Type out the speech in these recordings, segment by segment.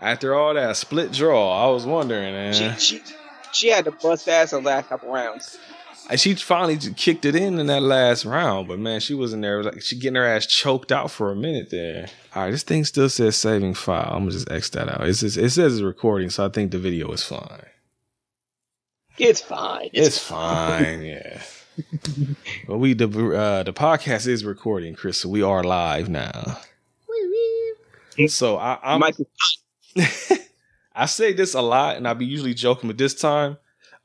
After all that split draw, I was wondering, man. She, she, she had to bust ass the last couple rounds. And she finally kicked it in in that last round, but man, she was in there like she getting her ass choked out for a minute there. All right, this thing still says saving file. I'm gonna just X that out. It's just, it says it's recording, so I think the video is fine. It's fine. It's, fine, yeah. But we the uh, the podcast is recording, Chris. So we are live now. So I, I'm Might be- I say this a lot, and I be usually joking, but this time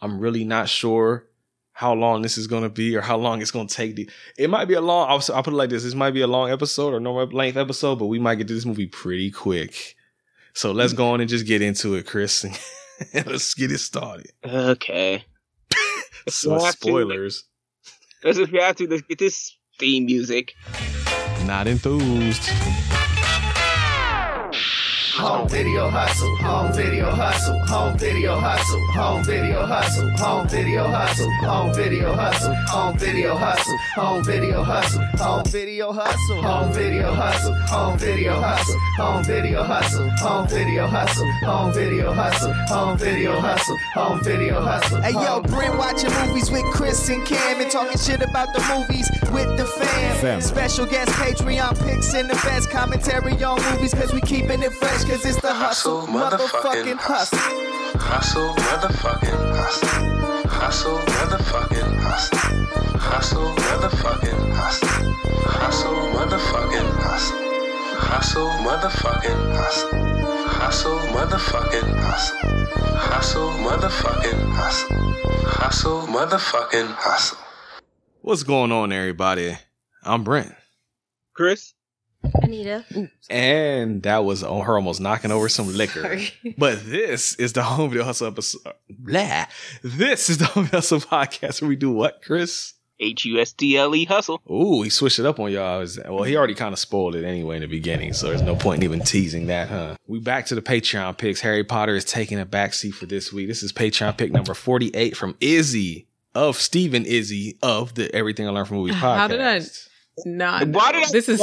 I'm really not sure how long this is going to be or how long it's going to take. To, it might be a long. I'll, I'll put it like this: this might be a long episode or no length episode, but we might get to this movie pretty quick. So let's go on and just get into it, Chris, and let's get it started. Okay. So to. spoilers. Let's if we have to, let's get this theme music. Not enthused. Home video hustle, home video hustle, home video hustle, home video hustle, home video hustle, home video hustle, home video hustle, home video hustle, home video hustle, home video hustle, home video hustle, home video hustle, home video hustle, home video hustle, home video hustle, home video hustle. Hey yo, Brent watching movies with Chris and Cam and talking shit about the movies with the fam. Special guest Patreon picks and the best commentary on movies cause we keeping it fresh cause it's the hustle, motherfucking hustle. Hustle, motherfucking hustle. Hustle, motherfucking hustle. Hustle, motherfucking hustle. Hustle, motherfucking hustle. Hustle, motherfucking hustle. Hustle, motherfucking hustle. Hustle, motherfucking hustle. Hustle, motherfucking hustle. What's going on, everybody? I'm Brent. Chris? Anita. And that was on her almost knocking over some liquor. Sorry. But this is the Home Video Hustle episode. Blah. This is the Home Video Hustle podcast where we do what, Chris? H U S T L E hustle. Ooh, he switched it up on y'all. Well, he already kind of spoiled it anyway in the beginning, so there's no point in even teasing that, huh? We back to the Patreon picks. Harry Potter is taking a backseat for this week. This is Patreon pick number 48 from Izzy of Stephen Izzy of the Everything I Learned from Movie podcast. How did I not? Why did I- this is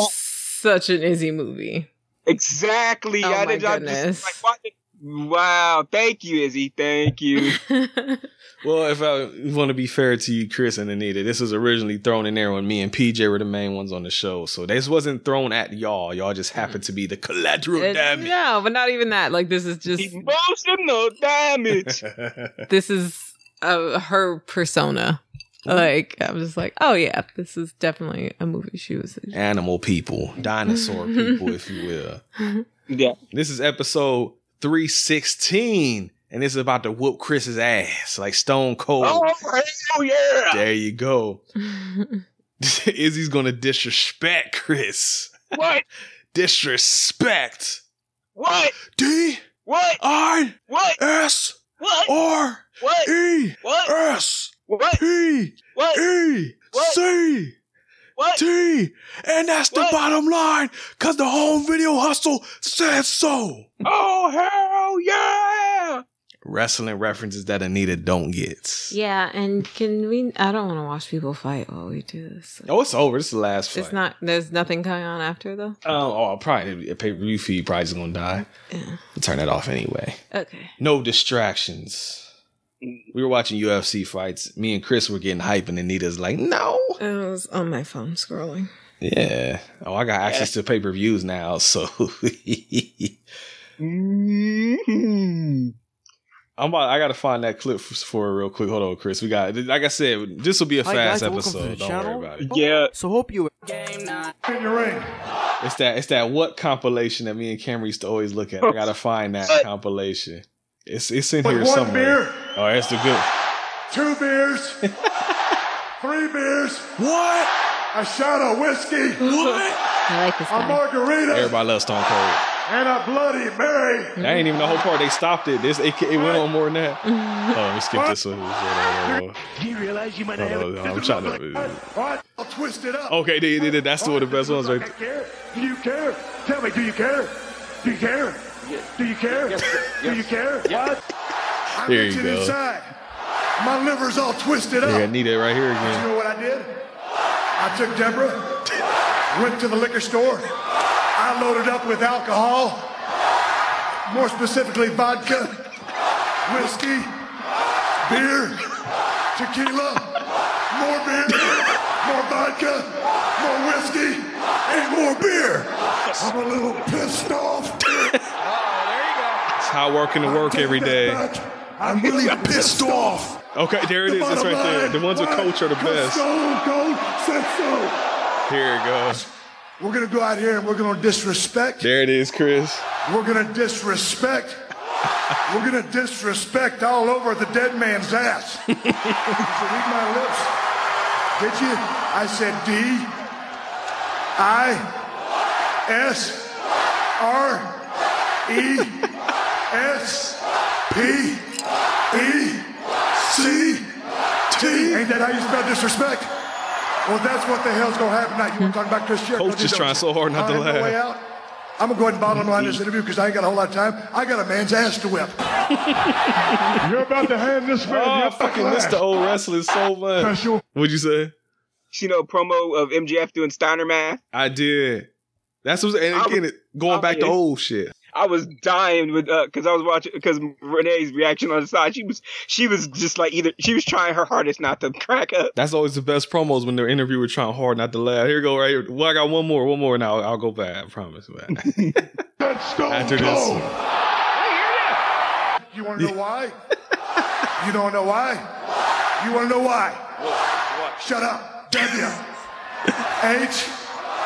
such an Izzy movie. Exactly. Oh I my did- I just- goodness. like, why did- wow. Thank you, Izzy. Thank you. Well, if I want to be fair to you, Chris and Anita, this was originally thrown in there when me and PJ were the main ones on the show. So this wasn't thrown at y'all. Y'all just happened to be the collateral It- damage. no, but not even that. Like this is just Emotional damage. this is uh, her persona. Mm-hmm. Like I'm just like, oh yeah, this is definitely a movie she was. Animal people, dinosaur people, if you will. yeah. This is episode 316, and this is about to whoop Chris's ass like Stone Cold. Oh, hell yeah. There you go. Izzy's gonna disrespect Chris. What? Disrespect. What? D What? I What? S What? R What? E What? S What? P What? E What? C What? T. And that's the What? bottom line, cause the home video hustle says so. Oh, hell yeah. Wrestling references that Anita don't get. yeah, and can we? I don't want to watch people fight while we do this. Oh, it's over. This is the last fight. It's not. There's nothing going on after though. Oh, oh probably a pay per view feed probably just gonna die. Yeah. We'll turn that off anyway. Okay. No distractions. We were watching UFC fights. Me and Chris were getting hype, and Anita's like, "No, I was on my phone scrolling. yeah. Oh, I got access to pay per views now, so Mm-hmm. I'm about. I gotta find that clip for, for real quick. Hold on, Chris. We got. Like I said, this will be a Hi, fast guys, episode. Don't channel. worry about it. Yeah. So hope you game It's that. It's that what compilation that me and Cameron used to always look at. I gotta find that compilation. It's it's in Like here one somewhere. beer? Oh, that's the good. Two beers, three beers, What? a shot of whiskey, What? I like this a guy. margarita, Everybody loves Stone Cold. and a Bloody Mary. That ain't even the whole part. They stopped it. This it, it went on more than that. Mm-hmm. Oh, let me skip this one. Hold on, hold on. Do you realize you might Hold have on, it? I'm trying to- like- All right, I'll twist it up. Okay, they, they, that's one of the best ones right I there. care. Do you care? Tell me, do you care? Do you care? Do you care? Do you care? What? I'm There you itching go. inside. My liver's all twisted Yeah, I need it right here again. You know what I did? I took Deborah, went to the liquor store. I loaded up with alcohol, more specifically vodka, whiskey, beer, tequila, more beer, more vodka, more whiskey, and more beer. I'm a little pissed off. oh, there you go. It's how working to work every day. I'm really pissed off. Okay, there it is. It's right there. The ones with coach are the best. Stone Cold said so. Here it goes. We're gonna go out here and we're gonna disrespect. There it is, Chris. We're gonna disrespect. We're gonna disrespect all over the dead man's ass. Did you read my lips? Did you? I said D I S R E S P C T. Ain't that how you spell disrespect? Well, that's what the hell's gonna happen tonight. You want to talk about Chris Jericho? Coach is trying so hard not to I have no laugh. way out. I'm gonna go ahead and bottom line this interview because I ain't got a whole lot of time. I got a man's ass to whip. You're about to hand this man Oh, I your fucking class. miss the old wrestling so much. Special. What'd you say? You know, promo of MJF doing Steiner math. I did. That's what, and I again, was- it, going back to old shit. I was dying with uh, because I was watching because Renee's reaction on the side. She was she was just like either she was trying her hardest not to crack up. That's always the best promos when their interviewer trying hard not to laugh. Here you go, right here. Well, I got one more, one more, and I'll, I'll go back. I promise. Man. That's Stone After this. Cold. You want to know why? you don't know why? You want to know why? Shut up. W. H.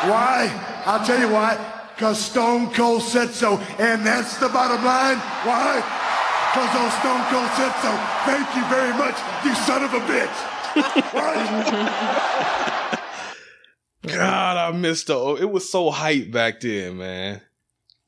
Y. I'll tell you why. Because Stone Cold said so. And that's the bottom line. Why? Because old Stone Cold said so. Thank you very much, you son of a bitch. God, I missed the. It was so hype back then, man.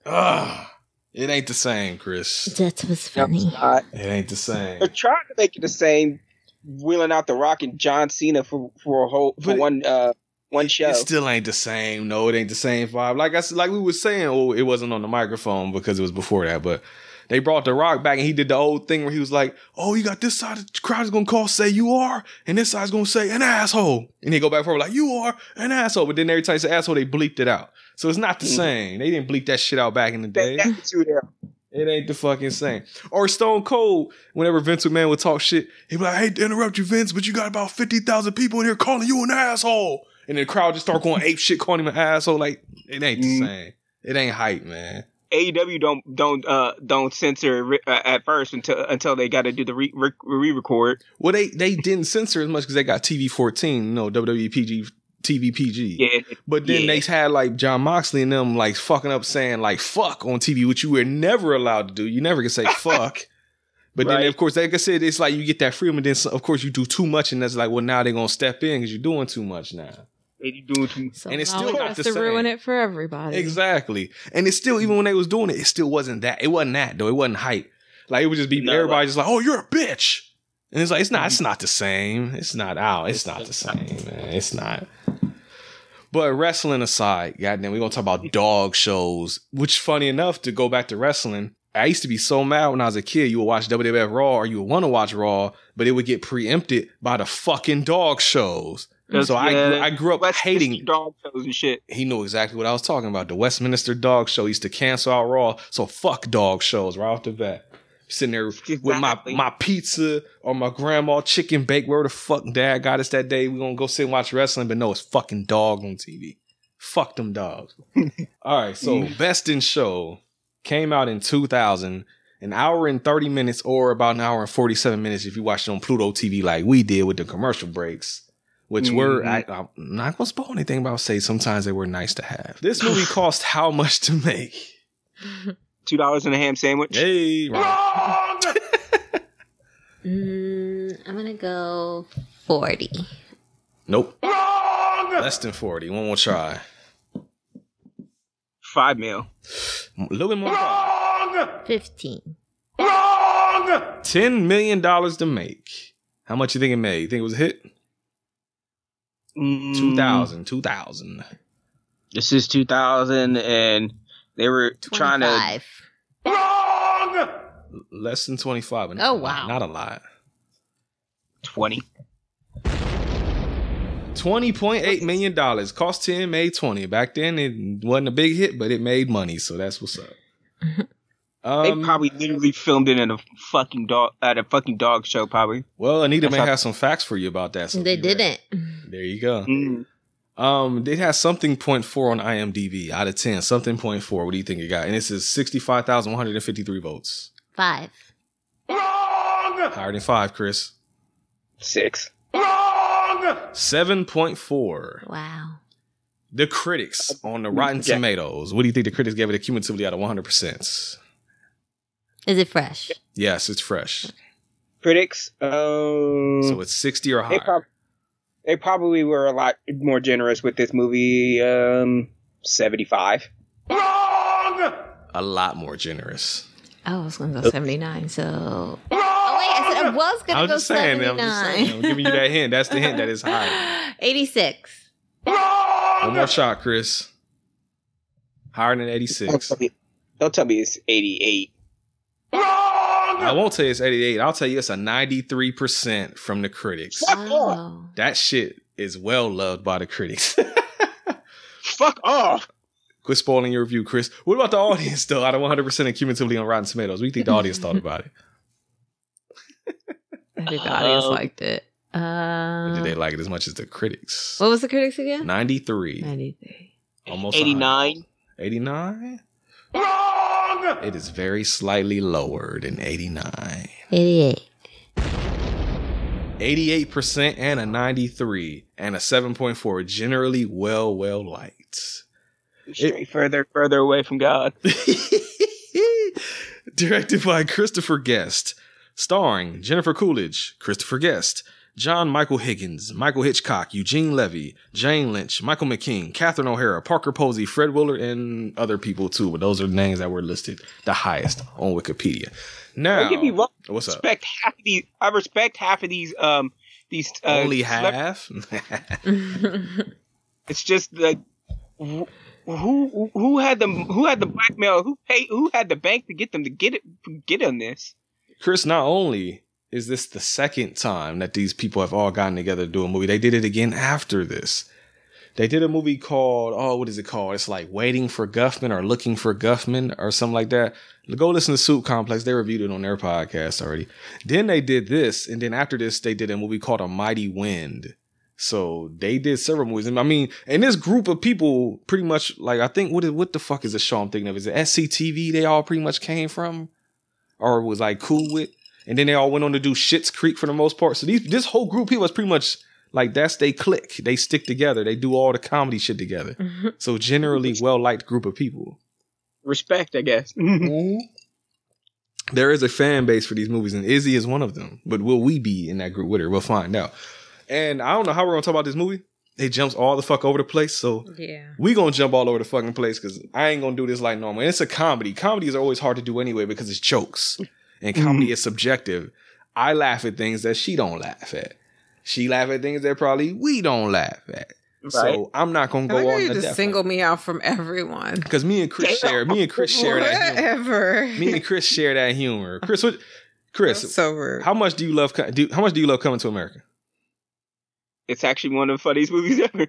Ugh. It ain't the same, Chris. That was funny. It ain't the same. they're trying to make it the same, wheeling out the Rock and John Cena for for a whole for But one uh one show. It still ain't the same. No, it ain't the same vibe. Like I s- like we were saying, oh, it wasn't on the microphone because it was before that, but they brought The Rock back and he did the old thing where he was like, "Oh, you got this side of the crowd is gonna call say you are, and this side's gonna say an asshole," and they go back forward like you are an asshole. But then every time he said asshole, they bleeped it out. So it's not the mm-hmm. same. They didn't bleep that shit out back in the day. that, that's who they are. It ain't the fucking same. Or Stone Cold, whenever Vince McMahon would talk shit, he'd be like, I hate to interrupt you, Vince, but you got about 50,000 people in here calling you an asshole. And the crowd just start going ape shit, calling him an asshole. Like, it ain't the Mm. same. It ain't hype, man. AEW don't don't uh don't censor uh, at first until until they got to do the re re record. Well, they, they didn't censor as much because they got TV 14, you know, WWE PG, TV PG. Yeah, But then yeah. they had like Jon Moxley and them like fucking up saying like fuck on TV, which you were never allowed to do. You never can say fuck. But then of course, like I said, it's like you get that freedom, and then of course you do too much, and that's like, well, now they're gonna step in because you're doing too much now. They doing too. So And it's still it not the to ruin it for everybody. Exactly. And it's still even when they was doing it, it still wasn't that. It wasn't that though. It wasn't hype. Like it would just be No, everybody like- just like, oh, you're a bitch. And it's like it's not. It's mm-hmm. not the same. It's not out. It's not the same, man. It's not. But wrestling aside, goddamn, we're gonna talk about dog shows. Which, funny enough, to go back to wrestling, I used to be so mad when I was a kid. You would watch WWF Raw or you would want to watch Raw, but it would get preempted by the fucking dog shows. Mm-hmm. So I, Yeah, I grew up Westminster hating dog shows and shit. he knew exactly what I was talking about. The Westminster Dog Show used to cancel out Raw, so fuck dog shows right off the bat. Sitting there with my my pizza or my grandma chicken bake. Where the fuck dad got us that day? We gonna go sit and watch wrestling, but no, it's fucking dog on TV. Fuck them dogs. All right, so Best in Show came out in 2000, an hour and 30 minutes, or about an hour and 47 minutes if you watch it on Pluto TV like we did with the commercial breaks which were I, I'm not gonna spoil anything, but I'll say sometimes they were nice to have. This movie cost how much to make? Two dollars and a ham sandwich. Hey, Ron. Mm, I'm gonna go 40. nope, Wrong. less than forty. One more try. five mil. A little bit more. than five. 15. Ten million dollars to make. How much you think it made? You think it was a hit? Mm, 2000, 2000. This is 2000, and they were trying to. 25. Less than 25. but Oh, not- wow. Not a lot. 20. $20.8 million. Cost 10, made 20. Back then, it wasn't a big hit, but it made money, so that's what's up. They Um, probably literally filmed it in a fucking dog at a fucking dog show, probably. well, Anita That's may how- have some facts for you about that. so They didn't. There you go. Mm. Um, it has something point four on IMDb out of 10. Something point four. What do you think it got? And this is 65,153 votes. Five. Wrong. Higher than five, Chris. Six. Wrong. 7.4. Wow. The critics on the Rotten Yeah. Tomatoes. What do you think the critics gave it cumulatively out of 100%? Is it fresh? Yes, it's fresh. Critics, um, So it's 60 or they, higher. prob- they probably were a lot more generous with this movie. Um, 75. A lot more generous. I was going to go 79. So. Oh, wait. I said I was going to was go just saying, 79. I'm just saying. I'm giving you that hint. That's the hint that is high. 86. One more shot, Chris. Higher than Don't 86. tell me, don't tell me it's 88. I won't tell you it's 88. I'll tell you it's a 93% from the critics. Oh. That shit is well loved by the critics. Fuck off. Quit spoiling your review, Chris. What about the audience, though? Out of 100% and cumulatively on Rotten Tomatoes, what do you think the audience thought about it? I think the audience Um, liked it. Uh, did they like it as much as the critics? what was the critics again? 93. 93. Almost 89. 89? It is very slightly lower than 89. 88. 88% and a 93 and a 7.4. Generally well, well liked. Straight further, further away from God. Directed by Christopher Guest. Starring Jennifer Coolidge, Christopher Guest, John Michael Higgins, Michael Hitchcock, Eugene Levy, Jane Lynch, Michael McKean, Catherine O'Hara, Parker Posey, Fred Willard, and other people too. But those are the names that were listed the highest on Wikipedia. Now, Don't get me wrong. what's up? Respect half of these. I respect half of these. Um, these uh, Only half? It's just like who who had the who had the blackmail? Who paid? Who had the bank to get them to get it get on this? Chris, not only is this the second time that these people have all gotten together to do a movie, they did it again after this. They did a movie called, oh, what is it called? It's like Waiting for Guffman or Looking for Guffman or something like that. Go listen to Soup Complex. They reviewed it on their podcast already. Then they did this. And then after this, they did a movie called A Mighty Wind. So they did several movies. I mean, and this group of people pretty much like, I think, what, is, what the fuck is the show I'm thinking of? Is it SCTV they all pretty much came from? Or was like cool with? And then they all went on to do Schitt's Creek for the most part. So these this whole group of people is pretty much like that's they click. They stick together. They do all the comedy shit together. So generally well liked group of people. Respect, I guess. Mm-hmm. Mm-hmm. There is a fan base for these movies, and Izzy is one of them. But will we be in that group with her? We'll find out. And I don't know how we're gonna talk about this movie. It jumps all the fuck over the place. So Yeah. we gonna jump all over the fucking place because I ain't gonna do this like normal. And it's a comedy. Comedies are always hard to do anyway because it's jokes, and comedy mm-hmm. is subjective. I laugh at things that she don't laugh at. She laugh at things that probably we don't laugh at. So I'm not gonna go like on you the just single me out from everyone. because me and Chris share. Me and Chris share that. Humor. Whatever. Me and Chris share that humor. Chris, what? Chris, so rude. how much do you love? Do, how much do you love coming to America? it's actually one of the funniest movies ever.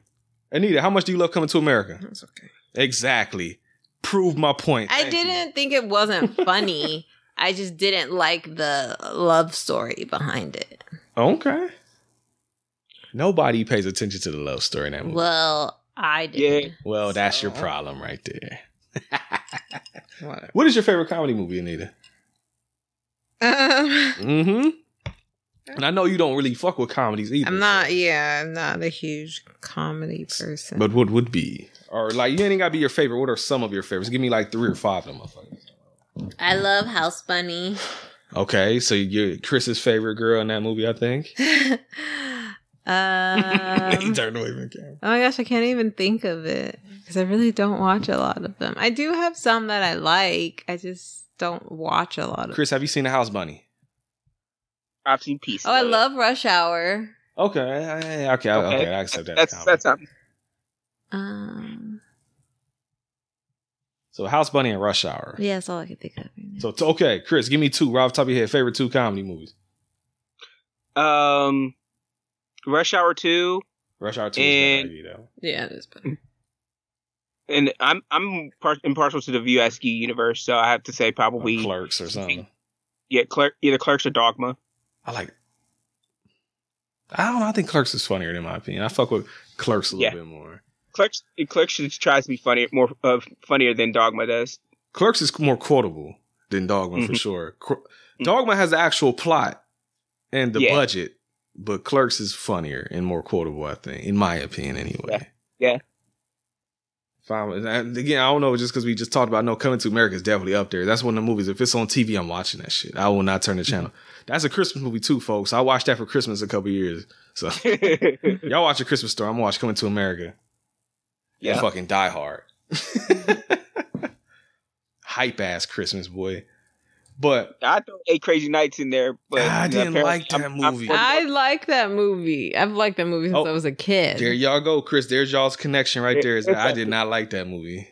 Anita, how much do you love coming to America? That's okay. Exactly. Prove my point. I Thank didn't think it wasn't funny. I just didn't like the love story behind it. Okay. Nobody pays attention to the love story in that movie. Well, I Yeah. did. Well, that's your problem right there. What is your favorite comedy movie, Anita? Um, Mm-hmm. And I know you don't really fuck with comedies either. I'm not. Yeah, I'm not a huge comedy person. But what would be? Or like you ain't gotta be your favorite. What are some of your favorites? Give me like three or five of them motherfuckers. I love House Bunny. Okay, so you're Chris's favorite girl in that movie, I think. he Um, turned away from the camera. oh my gosh, I can't even think of it because I really don't watch a lot of them. I do have some that I like. I just don't watch a lot of. Them. Chris, have you seen the House Bunny? I've seen pieces. Oh, I love Rush Hour. Okay, okay, okay, okay. Okay. I accept that. That's as that's Um, so House Bunny and Rush Hour. yeah, that's all I can think of. right now. So t- okay, Chris, give me two. Right off the top of your head, favorite two comedy movies. Um, Rush Hour Two, Rush Hour Two. And- is better, though. Yeah, it is better. and I'm I'm par- impartial to the View Askew universe, so I have to say Or probably Clerks or something. yeah, Clerk, either Clerks or Dogma. I like. I don't know. I think Clerks is funnier in my opinion. I fuck with Clerks a little Yeah. bit more. Clerks Clerks tries to be funnier, more uh, funnier than Dogma does. Clerks is more quotable than Dogma for Mhm. sure. Qu- Dogma has the actual plot and the Yeah. budget, but Clerks is funnier and more quotable. I think, in my opinion, anyway. Yeah. Yeah. Fine. And again, I don't know, just because we just talked about no coming to America is definitely up there. That's one of the movies. If it's on TV, I'm watching that shit. I will not turn the channel. That's a Christmas movie too, folks. I watched that for Christmas a couple years. So y'all watch a Christmas story. I'm gonna watch Coming to America. Yeah, Yeah. fucking Die Hard. Hype ass Christmas boy. But I throw Eight Crazy Nights in there, but I didn't apparently like that I'm- I'm movie. for I like that movie. I've liked that movie since Oh, I was a kid. there y'all go, Chris. There's y'all's connection right there. Is It's I a- did not like that movie.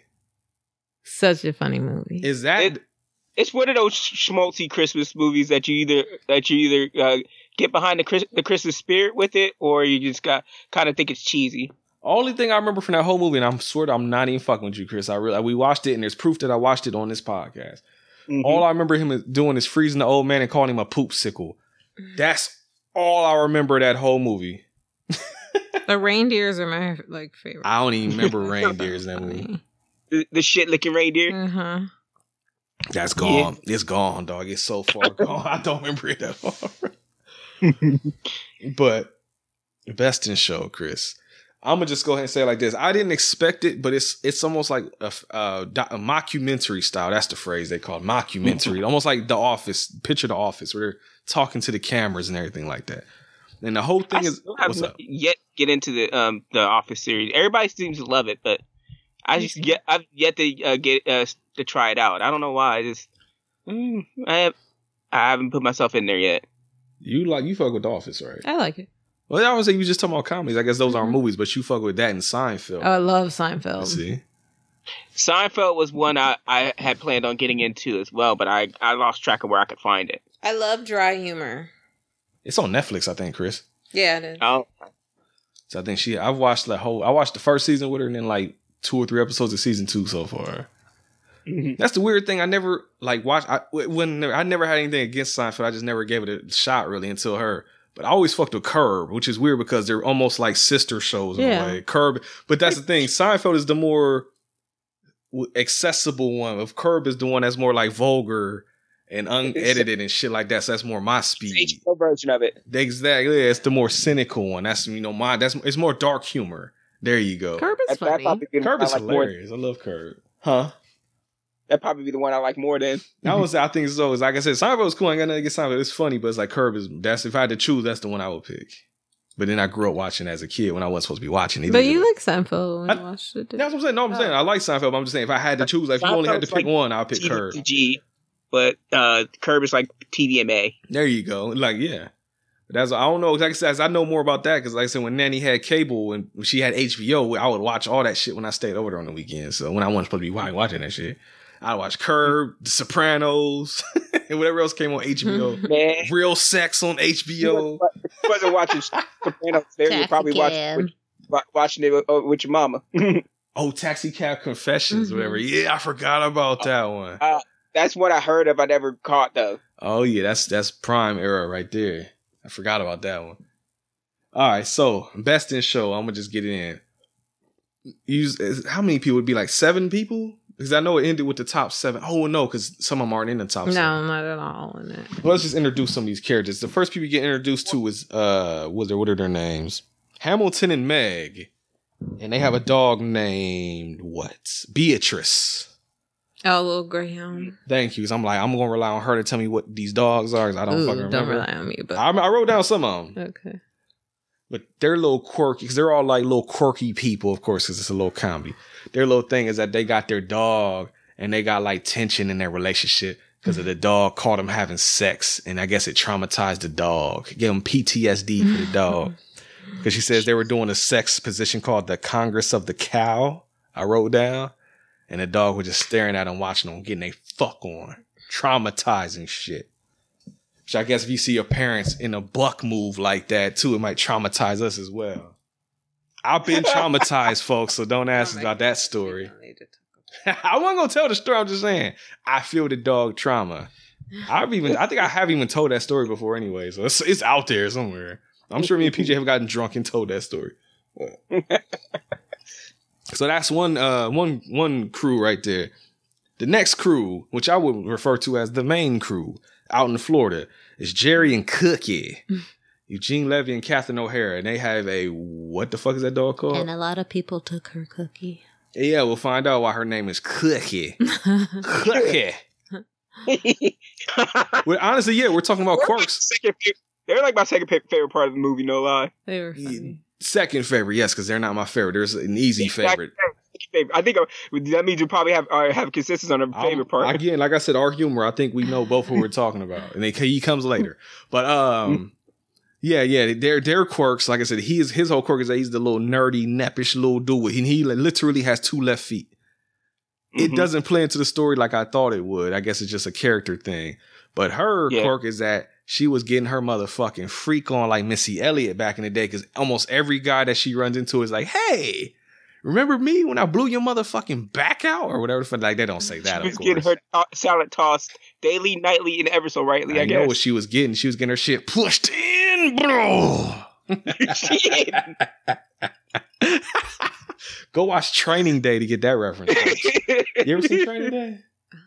Such a funny movie. Is that It- it's one of those schmaltzy Christmas movies that you either that you either uh, get behind the Chris, the Christmas spirit with it, or you just got kind of think it's cheesy. Only thing I remember from that whole movie, and I'm swear to I'm not even fucking with you, Chris. I really we watched it, and there's proof that I watched it on this podcast. Mhm. All I remember him doing is freezing the old man and calling him a poop sickle. That's all I remember that whole movie. the reindeers are my like favorite. I don't even remember reindeers in that movie. the, the shit licking reindeer. Uh huh. That's gone. It's gone, dog. It's so far gone. I don't remember it at all. but best in show, Chris. I'm gonna just go ahead and say it like this. I didn't expect it, but it's it's almost like a, a, a mockumentary style. That's the phrase they call it, mockumentary. almost like The Office. Picture The Office, where they're talking to the cameras and everything like that. And the whole I thing is, still what's up? yet get into the um the Office series. Everybody seems to love it, but I just yet I've yet to uh, get uh, to try it out. I don't know why. I just mm, I have, I haven't put myself in there yet. You like you fuck with The Office, right? I like it. Well, I was say you just talking about comedies. I guess those aren't mm-hmm. movies, but you fuck with that and Seinfeld. Oh, I love Seinfeld. Let's see. Seinfeld was one I, I had planned on getting into as well, but I, I lost track of where I could find it. I love dry humor. It's on Netflix, I think, Chris. Yeah, it is. Oh, So I think she. I've watched the whole. I watched the first season with her, and then like two or three episodes of season two so far. Mm-hmm. That's the weird thing. I never like watched. I when I never had anything against Seinfeld. I just never gave it a shot really until her. But I always fucked with Curb, which is weird because they're almost like sister shows in Yeah. a way. Curb, but that's the thing. Seinfeld is the more accessible one. If Curb is the one that's more like vulgar and unedited and shit like that. So that's more my speed. HBO version of it. Exactly. Yeah, it's the more cynical one. That's you know my that's it's more dark humor. There you go. Curb is That, that funny. the Curb one is I like more. hilarious. I love Curb. Huh? That probably be the one I like more than. I would say I think so. It's like I said, Seinfeld's cool. I ain't got nothing against Seinfeld. It's funny, but it's like Curb is that's if I had to choose, that's the one I would pick. But then I grew up watching as a kid when I wasn't supposed to be watching it. But you like Seinfeld when I- you watched it. That's what I'm saying. No, I'm saying I like Seinfeld, but I'm just saying if I had to choose, like if you only had to pick like one, I'll pick Curb. TVMA, but uh, Curb is like TVMA. There you go. Like, yeah. But that's I don't know. Like I said, I know more about that because, like I said, when Nanny had cable and when she had HBO, I would watch all that shit when I stayed over there on the weekend. So when I wasn't supposed to be watching that shit, I watch Curb, The Sopranos, and whatever else came on HBO. Man, Real Sex on HBO. if you wasn't watching Sopranos, there you're probably watching Taxicab. with, wa- watching it with, uh, your mama. Oh, Taxi Cab Confessions, Mhm. whatever. Yeah, I forgot about that one. That's what I heard of. I never caught though. Oh yeah, that's that's prime era right there. I forgot about that one. All right, so best in show. I'm gonna just get it in. Use how many people would be like seven people? Because I know it ended with the top seven. Oh no, because some of them aren't in the top No, seven. not at all in it. Well, let's just introduce some of these characters. The first people you get introduced to is uh, what are what are their names? Hamilton and Meg, and they have a dog named what? Beatrice. Oh, little greyhound. Thank you. 'cause I'm like I'm gonna rely on her to tell me what these dogs are. I don't Ooh, fucking don't rely on me, but I, I wrote down some of them. okay. But their little quirky, because they're all like little quirky people, of course, because it's a little comedy. Their little thing is that they got their dog and they got like tension in their relationship because of the dog caught them having sex. And I guess it traumatized the dog, gave them PTSD for the dog. Because she says they were doing a sex position called the Congress of the Cow. I wrote down. And the dog was just staring at them, watching them, getting a fuck on. Traumatizing shit. Which I guess if you see your parents in a buck move like that too, it might traumatize us as well. I've been traumatized, folks, so don't ask about that story. I wasn't gonna tell the story. I'm just saying I feel the dog trauma. I've even I think I have even told that story before anyway, so it's, it's out there somewhere. I'm sure me and PJ have gotten drunk and told that story. so that's one uh one one crew right there. The next crew, which I would refer to as the main crew out in Florida, It's Jerry and Cookie. Eugene Levy and Catherine O'Hara, and they have a what the fuck is that dog called? And a lot of people took her cookie. Yeah, we'll find out why her name is Cookie. Cookie. well, honestly, yeah, we're talking about They're my quirks. second They're like my second favorite part of the movie. No lie. They were funny. Second favorite, yes, because they're not my favorite. There's an easy favorite. Favorite. I think uh, that means you probably have uh, have consensus on a favorite part. Again, like I said, our humor. I think we know both who we're talking about, and he comes later. But um, yeah, yeah, their their quirks. Like I said, he is his whole quirk is that he's the little nerdy, neppish little dude, and he literally has two left feet. It Mhm. doesn't play into the story like I thought it would. I guess it's just a character thing. But her Yeah. quirk is that she was getting her motherfucking freak on like Missy Elliott back in the day, because almost every guy that she runs into is like, "Hey, remember me when I blew your motherfucking back out or whatever?" the fuck- Like they don't say that, She of was getting her to- salad tossed daily, nightly, and ever so rightly. I, I know guess. what she was getting. She was getting her shit pushed in, bro. Go watch Training Day to get that reference. you ever seen Training Day ah,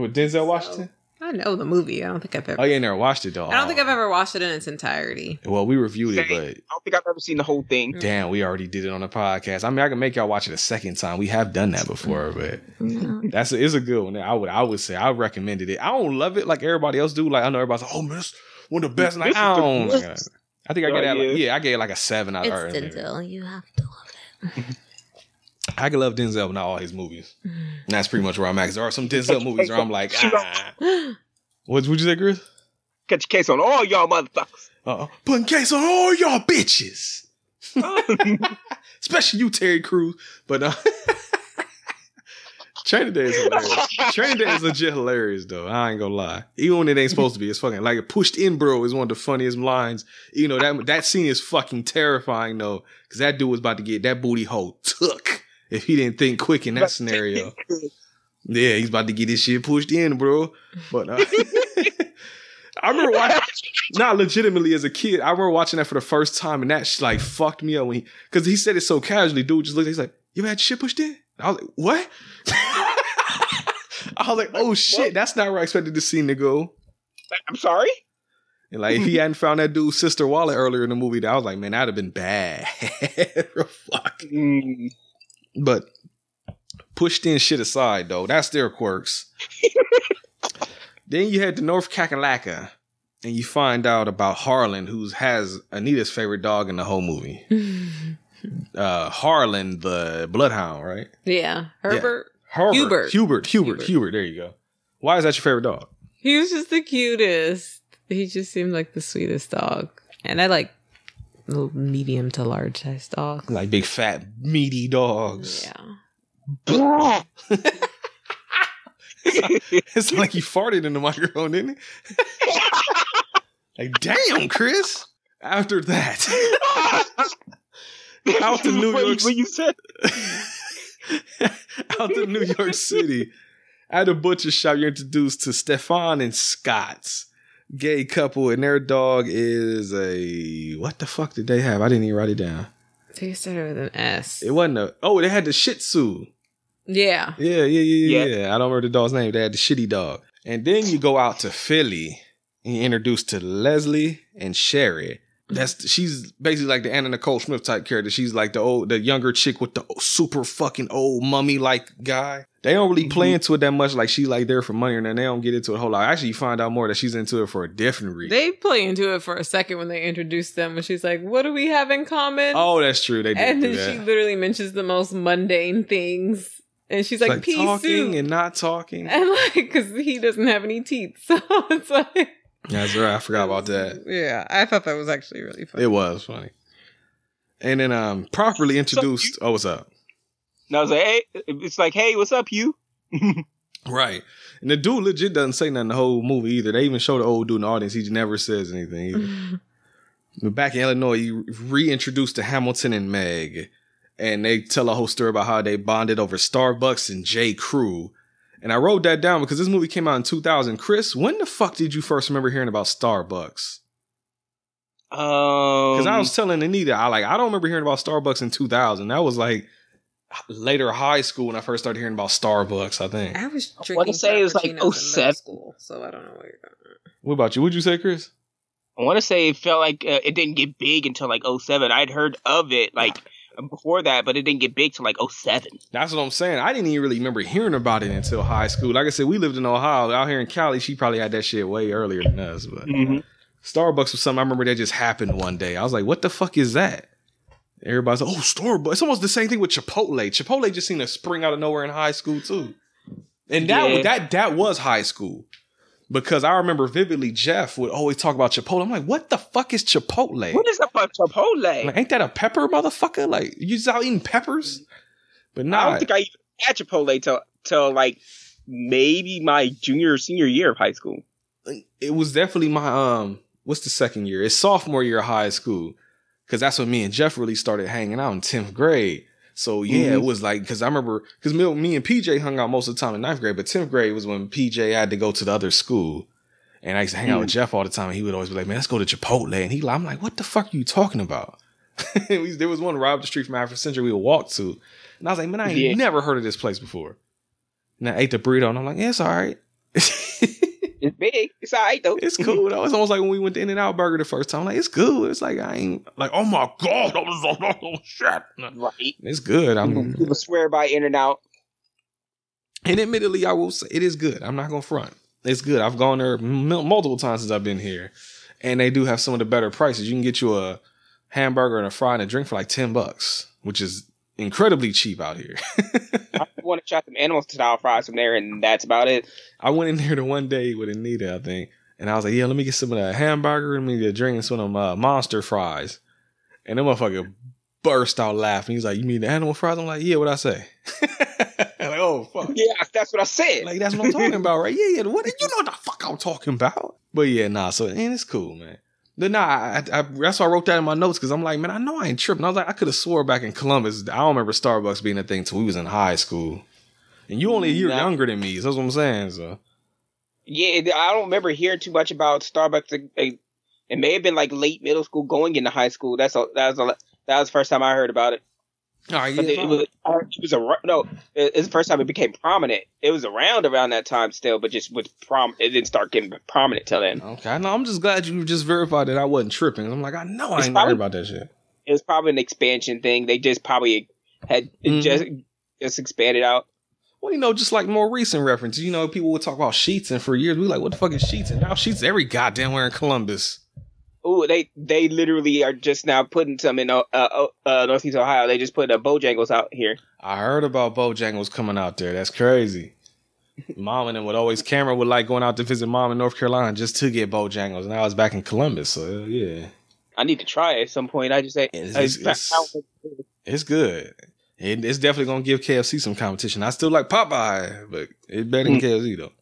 with Denzel Washington? I know the movie. I don't think I've ever. Oh, you ain't never watched it though. I don't think oh. I've ever watched it in its entirety. Well, we reviewed it, Same. but I don't think I've ever seen the whole thing. Mm. damn, we already did it on the podcast. I mean, I can make y'all watch it a second time. We have done that before, but mm. that's a, it's a good one. I would I would say I recommended it. I don't love it like everybody else do. Like I know everybody's like, oh man, this one of the best. Like This I don't. best. I think I Oh, get that. Like, yeah. yeah, I gave it like a seven out of ten. Denzel. You have to love it. I can love Denzel, but not all his movies. And that's pretty much where I'm at. 'cause there are some Denzel movies where I'm like, ah. What would you say, Chris? Catch a case on all y'all motherfuckers. Uh-oh. Putting case on all y'all bitches. Especially you, Terry Crews. But uh, Training Day is hilarious. Training Day is legit hilarious, though. I ain't gonna lie. Even when it ain't supposed to be, it's fucking like a pushed in, bro. Is one of the funniest lines. You know that that scene is fucking terrifying, though, because that dude was about to get that booty hole took if he didn't think quick in that scenario. Yeah, he's about to get his shit pushed in, bro. But uh, I remember watching, not legitimately as a kid. I remember watching that for the first time, and that sh- like fucked me up when he, because he said it so casually. Dude just looked, he's like, "You had shit pushed in." I was like, "What?" I was like, "Oh shit, that's not where I expected the scene to go." I'm sorry. And like, if he hadn't found that dude's sister wallet earlier in the movie, I was like, "Man, that'd have been bad." Fuck. Mm. But pushed in shit aside, though, that's their quirks. then you head to North Kakalaka and you find out about Harlan, who has Anita's favorite dog in the whole movie. Uh, Harlan, the bloodhound, right? yeah, Herbert. Herbert. Hubert. Hubert. Hubert. Hubert. There you go. Why is that your favorite dog? He was just the cutest. He just seemed like the sweetest dog, and I like little medium to large size dogs. Like big, fat, meaty dogs. Yeah. it's like he farted in the microphone, didn't he? like, damn, Chris. After that, out to New you- York. When you said out to New York City. At a butcher shop, you're introduced to Stefan and Scott's gay couple, and their dog is a what the fuck did they have? I didn't even write it down. I think it started with an S. It wasn't a oh, they had the Shih Tzu. Yeah. Yeah, yeah, yeah, yeah, Yeah. yeah. I don't remember the dog's name. They had the shitty dog. And then you go out to Philly and you're introduced to Leslie and Sherry. That's she's basically like the Anna Nicole Smith type character. She's like the old, the younger chick with the super fucking old mummy like guy. They don't really play mm-hmm. into it that much. Like she's like there for money, and then they don't get into it a whole lot. Actually, you find out more that she's into it for a different reason. They play into it for a second when they introduce them, and she's like, "What do we have in common?" oh, that's true. They did and do then that. she literally mentions the most mundane things, and she's It's like, "Pea talking soup," and not talking. and like, because he doesn't have any teeth, so it's like, That's right. I forgot about that. yeah, I thought that was actually really funny. It was funny. And then um properly introduced. Oh, what's up? And I was like, hey, it's like, hey, what's up, you? Right. And the dude legit doesn't say nothing the whole movie either. They even show the old dude in the audience. He never says anything either. but back in Illinois, you reintroduced to Hamilton and Meg. And they tell a whole story about how they bonded over Starbucks and J. Crew. And I wrote that down because this movie came out in 2000. Chris, when the fuck did you first remember hearing about Starbucks? Um, Because I was telling Anita, I like I don't remember hearing about Starbucks in 2000. That was like later high school when I first started hearing about Starbucks. I think. I was I drinking want to say it was like frappuccinos in 07. school, so I don't know what you're talking about. What about you? What'd you say, Chris? I want to say it felt like uh, it didn't get big until like 07. I'd heard of it like before that, but it didn't get big till like 07. That's what I'm saying. I didn't even really remember hearing about it until high school. Like I said, we lived in Ohio. Out here in Cali, she probably had that shit way earlier than us. But mm-hmm. Starbucks was something I remember that just happened one day. I was like, what the fuck is that? Everybody's like, oh, Starbucks. It's almost the same thing with Chipotle. Chipotle just seemed to spring out of nowhere in high school too. And that Yeah. that that was high school. Because I remember vividly Jeff would always talk about Chipotle. I'm like, what the fuck is Chipotle? What is up with Chipotle? Like, ain't that a pepper, motherfucker? Like, you just out eating peppers? But not. I don't think I even had Chipotle till till like maybe my junior or senior year of high school. it was definitely my um what's the second year it's sophomore year of high school because that's when me and jeff really started hanging out in 10th grade so yeah it Mhm. was like because i remember because me, me and pj hung out most of the time in ninth grade but 10th grade was when pj had to go to the other school. And i used to hang out with jeff all the time and he would always be like man let's go to chipotle. And he i'm like what the fuck are you talking about? There was one right up the street from African Century we would walk to and i was like man i ain't Yeah. never heard of this place before. And i ate the burrito and i'm like yeah it's all right big. It's all right though. It's cool though. It's almost like when we went to In and Out Burger the first time. Like it's good. It's like I ain't like oh my god, that was oh, oh, shit. right. It's good. I'm mm-hmm. People swear by In and Out. and admittedly, I will say it is good. I'm not gonna front. It's good. I've gone there m- multiple times since I've been here, and they do have some of the better prices. You can get you a hamburger and a fry and a drink for like ten bucks, which is incredibly cheap out here. Want to try some animal style fries from there, and that's about it. I went in there the one day with Anita, I think, and I was like, "Yeah, let me get some of that hamburger and let me get a drink and some of them uh, monster fries." And the motherfucker burst out laughing. He's like, "You mean the animal fries?" I'm like, "Yeah, what I say?" like, oh fuck, Yeah, that's what I said. like that's what I'm talking about, right? Yeah, yeah. What you know what the fuck I'm talking about? But yeah, nah. So and it's cool, man. But nah, I, I, that's why I wrote that in my notes because I'm like, man, I know I ain't tripping. I was like, I could have swore back in Columbus. I don't remember Starbucks being a thing till we was in high school. And you only a year younger than me, so that's what I'm saying. So Yeah, I don't remember hearing too much about Starbucks. It, it- it may have been like late middle school, going into high school. That's a, that was a, that was the first time I heard about it. All right, But yeah, it, it was it was a no. It's the first time it became prominent. It was around around that time still, but just with prom, it didn't start getting prominent till then. Okay, no, I'm just glad you just verified that I wasn't tripping. I'm like, I know I It's ain't probably- worried about that shit. It was probably an expansion thing. They just probably had it Mhm. just just expanded out. Well, you know, just like more recent references, you know, people would talk about Sheetz, and for years we like, what the fuck is Sheetz? And now Sheetz every goddamn where in Columbus. Ooh, they they literally are just now putting some in uh, uh, uh, Northeast Ohio. They just put a Bojangles out here. I heard about Bojangles coming out there. That's crazy. mom and them would always, Cameron would like going out to visit mom in North Carolina just to get Bojangles. And I was back in Columbus, so yeah, I need to try it at some point. I just say It's- I- it's- it's good. It, it's definitely gonna give KFC some competition. I still like Popeye, but it's better than KFC though.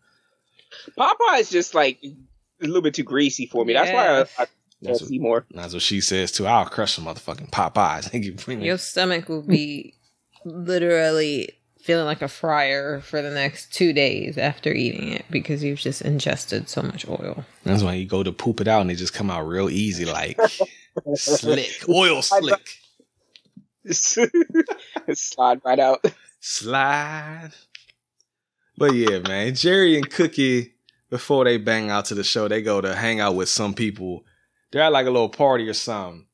Popeye is just like a little bit too greasy for me. That's why I, I That's see more. That's what she says too. I'll crush some motherfucking Popeyes. Thank you. Bring me- Your stomach will be literally feeling like a fryer for the next two days after eating it because you've just ingested so much oil. That's why you go to poop it out and it just come out real easy, like slick, oil slick, Slide right out. slide. But yeah, man, Jerry and Cookie before they bang out to the show, they go to hang out with some people. They're at like a little party or something.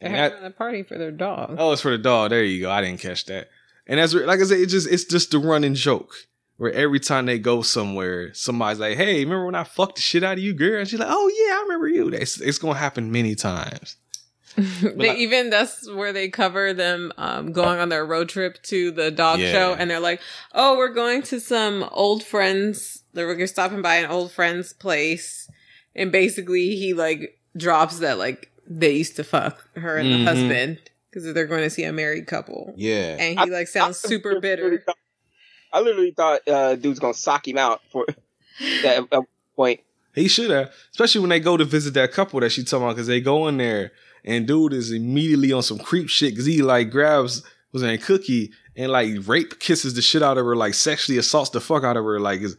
They're And having that, a party for their dog. oh, it's for the dog. There you go. I didn't catch that. And as like I said, it's just it's just the running joke where every time they go somewhere, somebody's like, "Hey, remember when I fucked the shit out of you, girl?" And she's like, "Oh yeah, I remember you." It's it's gonna happen many times. they even that's where they cover them um, going on their road trip to the dog Yeah. show, and they're like, "Oh, we're going to some old friends. We're stopping by an old friend's place." And basically, he like drops that like they used to fuck her and Mhm. the husband because they're going to see a married couple, Yeah, and he like sounds super bitter. I literally thought uh, dude's gonna sock him out for that at one point. He should have, especially when they go to visit that couple that she talking about, because they go in there and dude is immediately on some creep shit because he like grabs was in a cookie and like rape kisses the shit out of her, like sexually assaults the fuck out of her, like is.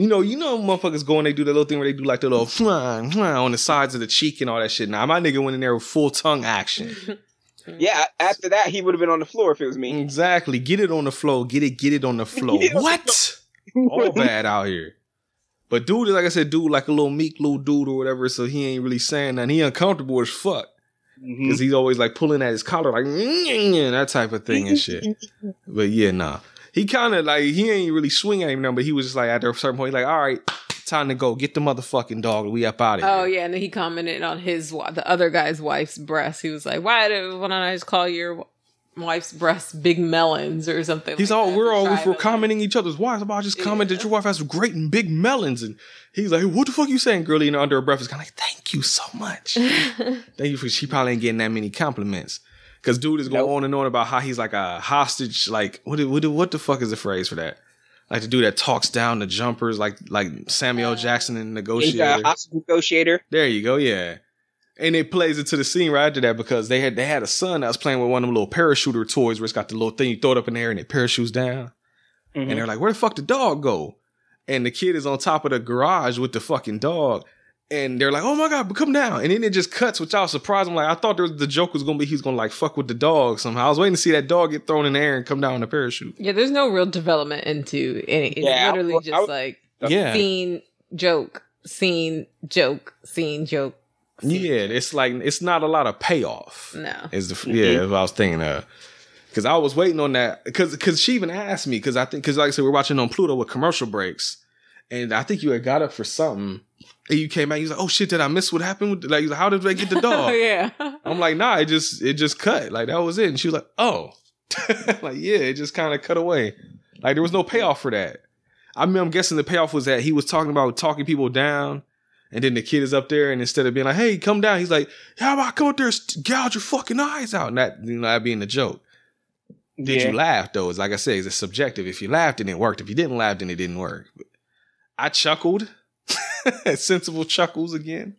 You know, you know, motherfuckers go and they do that little thing where they do like the little flan, flan on the sides of the cheek and all that shit. Now my nigga went in there with full tongue action. Yeah, after that he would have been on the floor if it was me. Exactly. Get it on the floor. Get it. Get it on the floor. Get it on the what? All bad out here. But dude like I said, dude like a little meek little dude or whatever. So he ain't really saying nothing. He uncomfortable as fuck Mm-hmm. because he's always like pulling at his collar like mm, mm, mm, that type of thing and shit. But yeah, nah. He kind of like he ain't really swing at him now, but he was just like at a certain point, like, all right, time to go. Get the motherfucking dog. We up out of oh, here. Oh yeah, and then he commented on his the other guy's wife's breast. He was like, "Why do why don't I just call your wife's breasts big melons or something?" He's like all that we're always we're commenting each other's wives. About just comment that your wife has great and big melons, and he's like, "What the fuck you saying, girlie?" And under her breath is kind of like, "Thank you so much, thank you for." She probably ain't getting that many compliments because dude is going on and on about how he's like a hostage. Like what? What? What the fuck is the phrase for that? Like the dude that talks down the jumpers, like like Samuel Jackson in He's Negotiator. a hostage negotiator. There you go, yeah. And it plays into the scene right after that because they had they had a son that was playing with one of them little parachuter toys where it's got the little thing you throw it up in the air and it parachutes down. And mm-hmm. they're like, where the fuck the dog go? And the kid is on top of the garage with the fucking dog. And they're like, oh my God, but come down. And then it just cuts, which I was surprised. I'm like, I thought there was, the joke was going to be he's going to like fuck with the dog somehow. I was waiting to see that dog get thrown in the air and come down in a parachute. Yeah, there's no real development into any. It's Yeah, I literally would- just I like Yeah. scene joke, scene joke, scene joke. Yeah, it's like, it's not a lot of payoff. No. Is the mm-hmm. yeah, that's what I was thinking of. Because I was waiting on that. Because because she even asked me. Because I think because like I said, we're watching on Pluto with commercial breaks, and I think you had got up for something. And you came out. You was like, "Oh shit, did I miss what happened? With, like, how did they get the dog?" Yeah. I'm like, "Nah, it just it just cut. Like that was it." And she was like, "Oh, like yeah, it just kind of cut away. Like there was no payoff for that." I mean, I'm guessing the payoff was that he was talking about talking people down. And then the kid is up there, and instead of being like, "Hey, come down," he's like, "How about I come up there and gouge your fucking eyes out?" And that, you know, that being the joke. Did Yeah. you laugh though? It's like I say, it's subjective. If you laughed, then it worked. If you didn't laugh, then it didn't work. I chuckled, sensible chuckles again.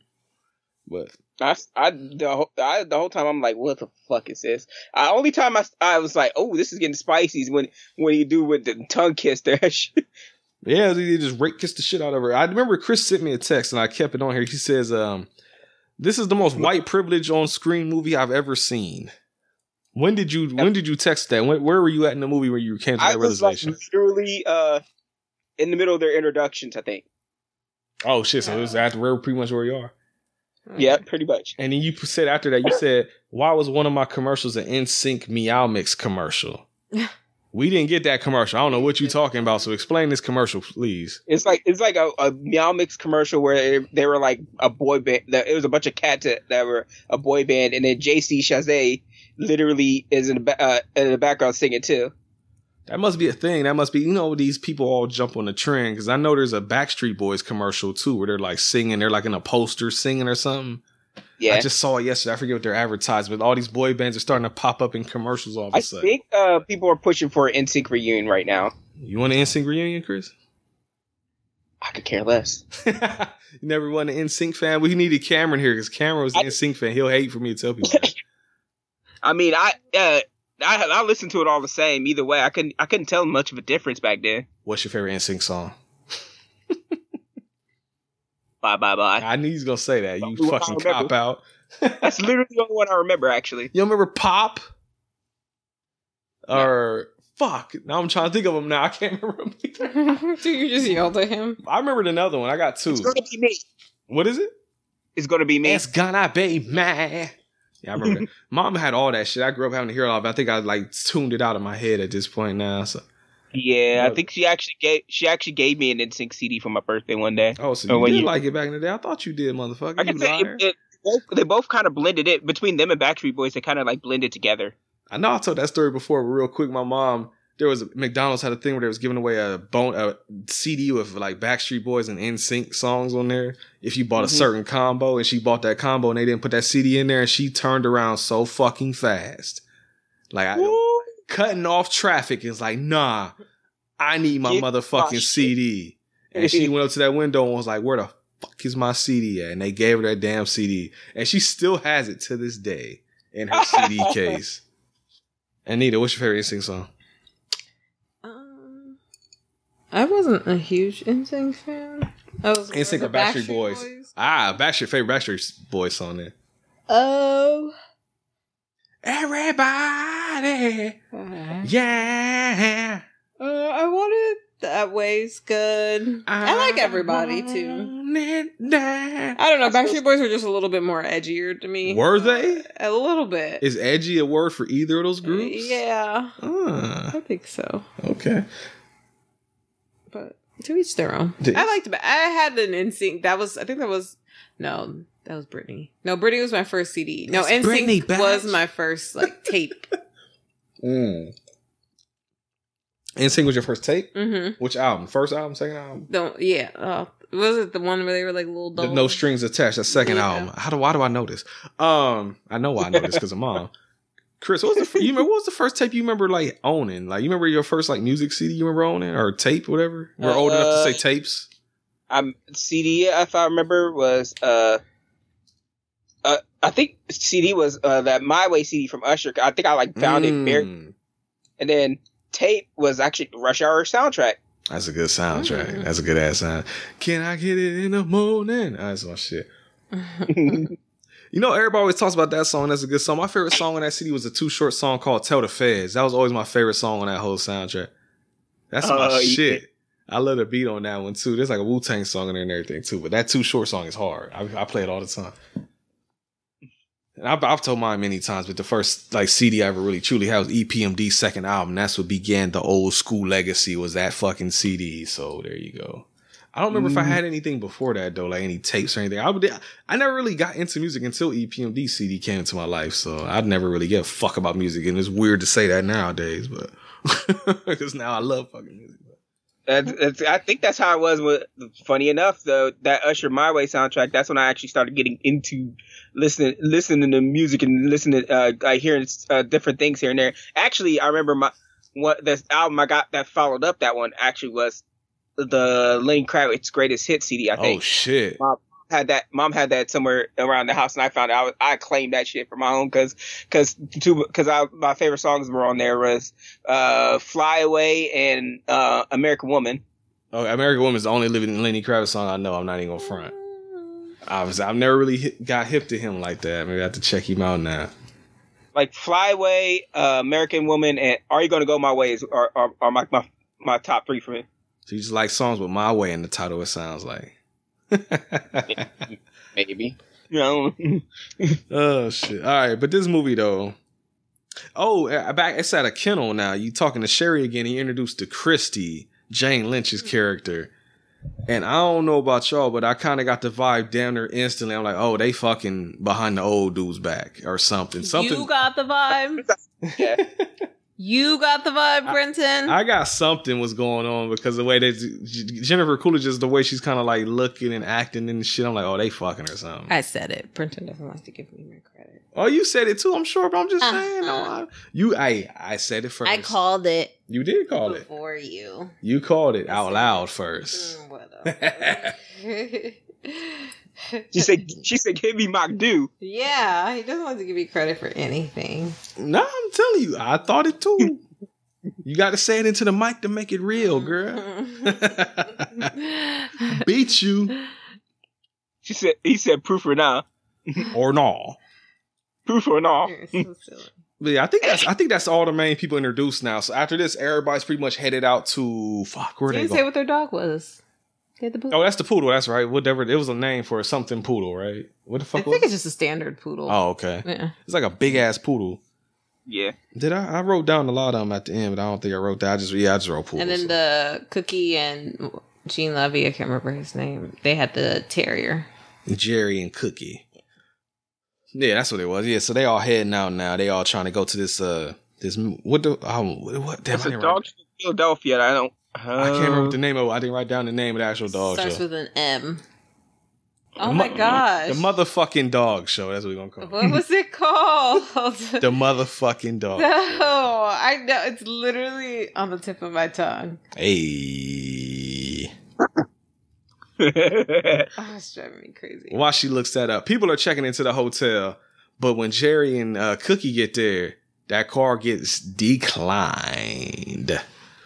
But I, I, the, whole, I, the whole time I'm like, what the fuck is this? I, only time I, I was like, oh, this is getting spicy is when, when you do with the tongue kiss there. yeah, they just rape kissed the shit out of her. I remember Chris sent me a text, and I kept it on here. He says, um, "This is the most white privilege on screen movie I've ever seen." When did you When did you text that? When, where were you at in the movie when you came to that I that was like realization? literally uh, in the middle of their introductions, I think. oh shit! So it was after where pretty much where you are. Yeah, pretty much. And then you said after that, you said, "Why was one of my commercials an NSYNC Meow Mix commercial?" we didn't get that commercial. I don't know what you're talking about. So explain this commercial, please. It's like it's like a, a Meow Mix commercial where they, they were like a boy band. that- It was a bunch of cats that, that were a boy band, and then JC Chasez literally is in the uh, in the background singing too. That must be a thing. That must be, you know, these people all jump on the trend because I know there's a Backstreet Boys commercial too where they're like singing, they're like in a poster singing or something. Yeah. I just saw it yesterday. I forget what they're advertising, but all these boy bands are starting to pop up in commercials all of a I sudden. I think uh, people are pushing for an NSYNC reunion right now. You want an NSYNC reunion, Chris? I could care less. you never want an NSYNC fan? We needed Cameron here because Cameron was an NSYNC fan. He'll hate for me to tell people. I mean, I uh, I I listened to it all the same. Either way, I couldn't I couldn't tell much of a difference back then. What's your favorite NSYNC song? Bye bye bye. I knew he was gonna say that. You Don't fucking remember. cop out. That's literally the only one I remember. Actually, You remember Pop? Or fuck. Now I'm trying to think of him now. I can't remember. him. so you just yelled at him. I remembered another one. I got two. it's gonna be me. What is it? It's gonna be me. It's gonna be man. Yeah, I remember. Mom had all that shit. I grew up having to hear all of it. I think I like tuned it out of my head at this point now. So, Yeah, I think she actually gave she actually gave me an NSYNC CD for my birthday one day. oh, so you when did you- like it back in the day? I thought you did, motherfucker. I you can say liar. it, it, both, they both kind of blended it between them and Backstreet Boys. They kind of like blended together. I know I told that story before, but real quick, my mom, there was a McDonald's had a thing where they was giving away a bone a CD with like Backstreet Boys and NSYNC songs on there. If you bought a Mhm. certain combo, and she bought that combo, and they didn't put that CD in there, and she turned around so fucking fast, like I, cutting off traffic is like, nah, I need my Get motherfucking. CD. And she went up to that window and was like, where the fuck is my CD at? And they gave her that damn CD, and she still has it to this day in her CD case. Anita, what's your favorite NSYNC song? I wasn't a huge NSYNC fan. I was NSYNC or the Backstreet Boys? Ah, Backstreet favorite Backstreet Boys song there. Oh. Everybody, yeah. Uh, I wanted that way's good. I like everybody too. I don't know. Backstreet Boys were just a little bit more edgier to me. Were they? A little bit. Is edgy a word for either of those groups? Yeah, Ah, I think so. okay. But to each their own. Did- I liked. Ba- I had an NSYNC. That was. I think that was. No, that was Britney. No, Britney was my first CD. No, That's Britney, was my first like tape. Mm. NSYNC was your first tape? mm-hmm. Which album? First album, second album? Don't. Yeah. Uh, was it the one where they were like little dolls? no strings attached. That second Yeah. album. How do why do I know this? Um, I know why I know this because of mom. Chris, what was the you remember? What was the first tape you remember like owning? Like you remember your first like music CD you remember owning or tape, whatever? We're old enough to say Uh, tapes. I'm CD if I remember was uh uh I think CD was uh that My Way CD from Usher. I think I like found it very Mm, and then tape was actually Rush Hour soundtrack. That's a good soundtrack. Mm. That's a good ass sound. Can I get it in the morning? That's my shit. You know, everybody always talks about that song. That's a good song. My favorite song on that CD was a Too Short song called "Tell the Feds." That was always my favorite song on that whole soundtrack. That's my uh, yeah. shit. I love the beat on that one too. There's like a Wu Tang song in there and everything too. But that Too Short song is hard. I, I play it all the time. And I've, I've told mine many times, but the first like CD I ever really truly had was EPMD's second album. That's what began the old school legacy. Was that fucking CD? So there you go. I don't remember if I had anything before that though, like any tapes or anything. I would, I never really got into music until EPMD CD came into my life. So I'd never really give a fuck about music, and it's weird to say that nowadays, but because now I love fucking music. That's, that's, I think that's how it was. With funny enough, though, that Usher My Way soundtrack. That's when I actually started getting into listening, listening to music and listening, uh, uh, hearing uh, different things here and there. Actually, I remember my what this album I got that followed up that one actually was the Lenny Kravitz Greatest Hit CD. I think. Oh think shit! had that. Mom had that somewhere around the house, and I found it. I, I claimed that shit for my own because because two because I my favorite songs were on there was uh Fly Away and uh American Woman. Oh, American Woman is the only living Lenny Kravitz song I know. I'm not even gonna front. I was, I've never really hit, got hip to him like that. Maybe I have to check him out now. like Fly Away, uh, American Woman, and Are You Gonna Go My Way is are, are, are my, my my top three for me. So you just like songs with "My Way" in the title. It sounds like. Maybe. You know, oh shit! All right, but this movie though. Oh, back it's at a kennel now. You talking to Sherry again? He introduced to Christy, Jane Lynch's character, and I don't know about y'all, but I kind of got the vibe down there instantly. I'm like, oh, they fucking behind the old dude's back or something. Something. You got the vibe. yeah. You got the vibe, Brenton. I got something was going on because the way that Jennifer Coolidge is the way she's kind of like looking and acting and shit. I'm like, oh, they fucking or something. I said it. Brenton doesn't like to give me my credit. oh, you said it too. I'm sure, but I'm just Uh-huh. saying. No, I, you, I, I said it first. I called it You did call it. before you. You called it out loud first. Mm, whatever. She said, "She said, give me my due." yeah, he doesn't want to give me credit for anything. no, I'm telling you, I thought it too. you got to say it into the mic to make it real, girl. Beat you She said, "He said, proof or not, or no. proof or not." So. But yeah, I think that's I think that's all the main people introduced now. So after this, everybody's pretty much headed out to fuck. Where They they didn't go? say what their dog was. Get the poodle. Oh, that's the poodle. That's right. Whatever. It was a name for something poodle, right? What the I fuck was think it's just a standard poodle. Oh, okay. Yeah. It's like a big ass poodle. Yeah. Did I? I wrote down a lot of them at the end, but I don't think I wrote that. I just yeah, I just wrote poodle. And then the Cookie and Gene Levy, I can't remember his name. They had the terrier. Jerry and Cookie. Yeah, that's what it was. Yeah, so they all heading out now. They all trying to go to this. uh This what the um, what? what damn, It's I, a dog write, Philadelphia. I don't. I can't remember the name of. it. I didn't write down the name of the actual dog Starts show. with an M. Oh The my mo- gosh. The motherfucking dog show. That's what we're gonna call it. what was it called? The motherfucking dog. no, I know it's literally on the tip of my tongue. Hey. Oh, it's driving me crazy. While she looks that up, people are checking into the hotel, but when Jerry and uh, Cookie get there, that car gets declined.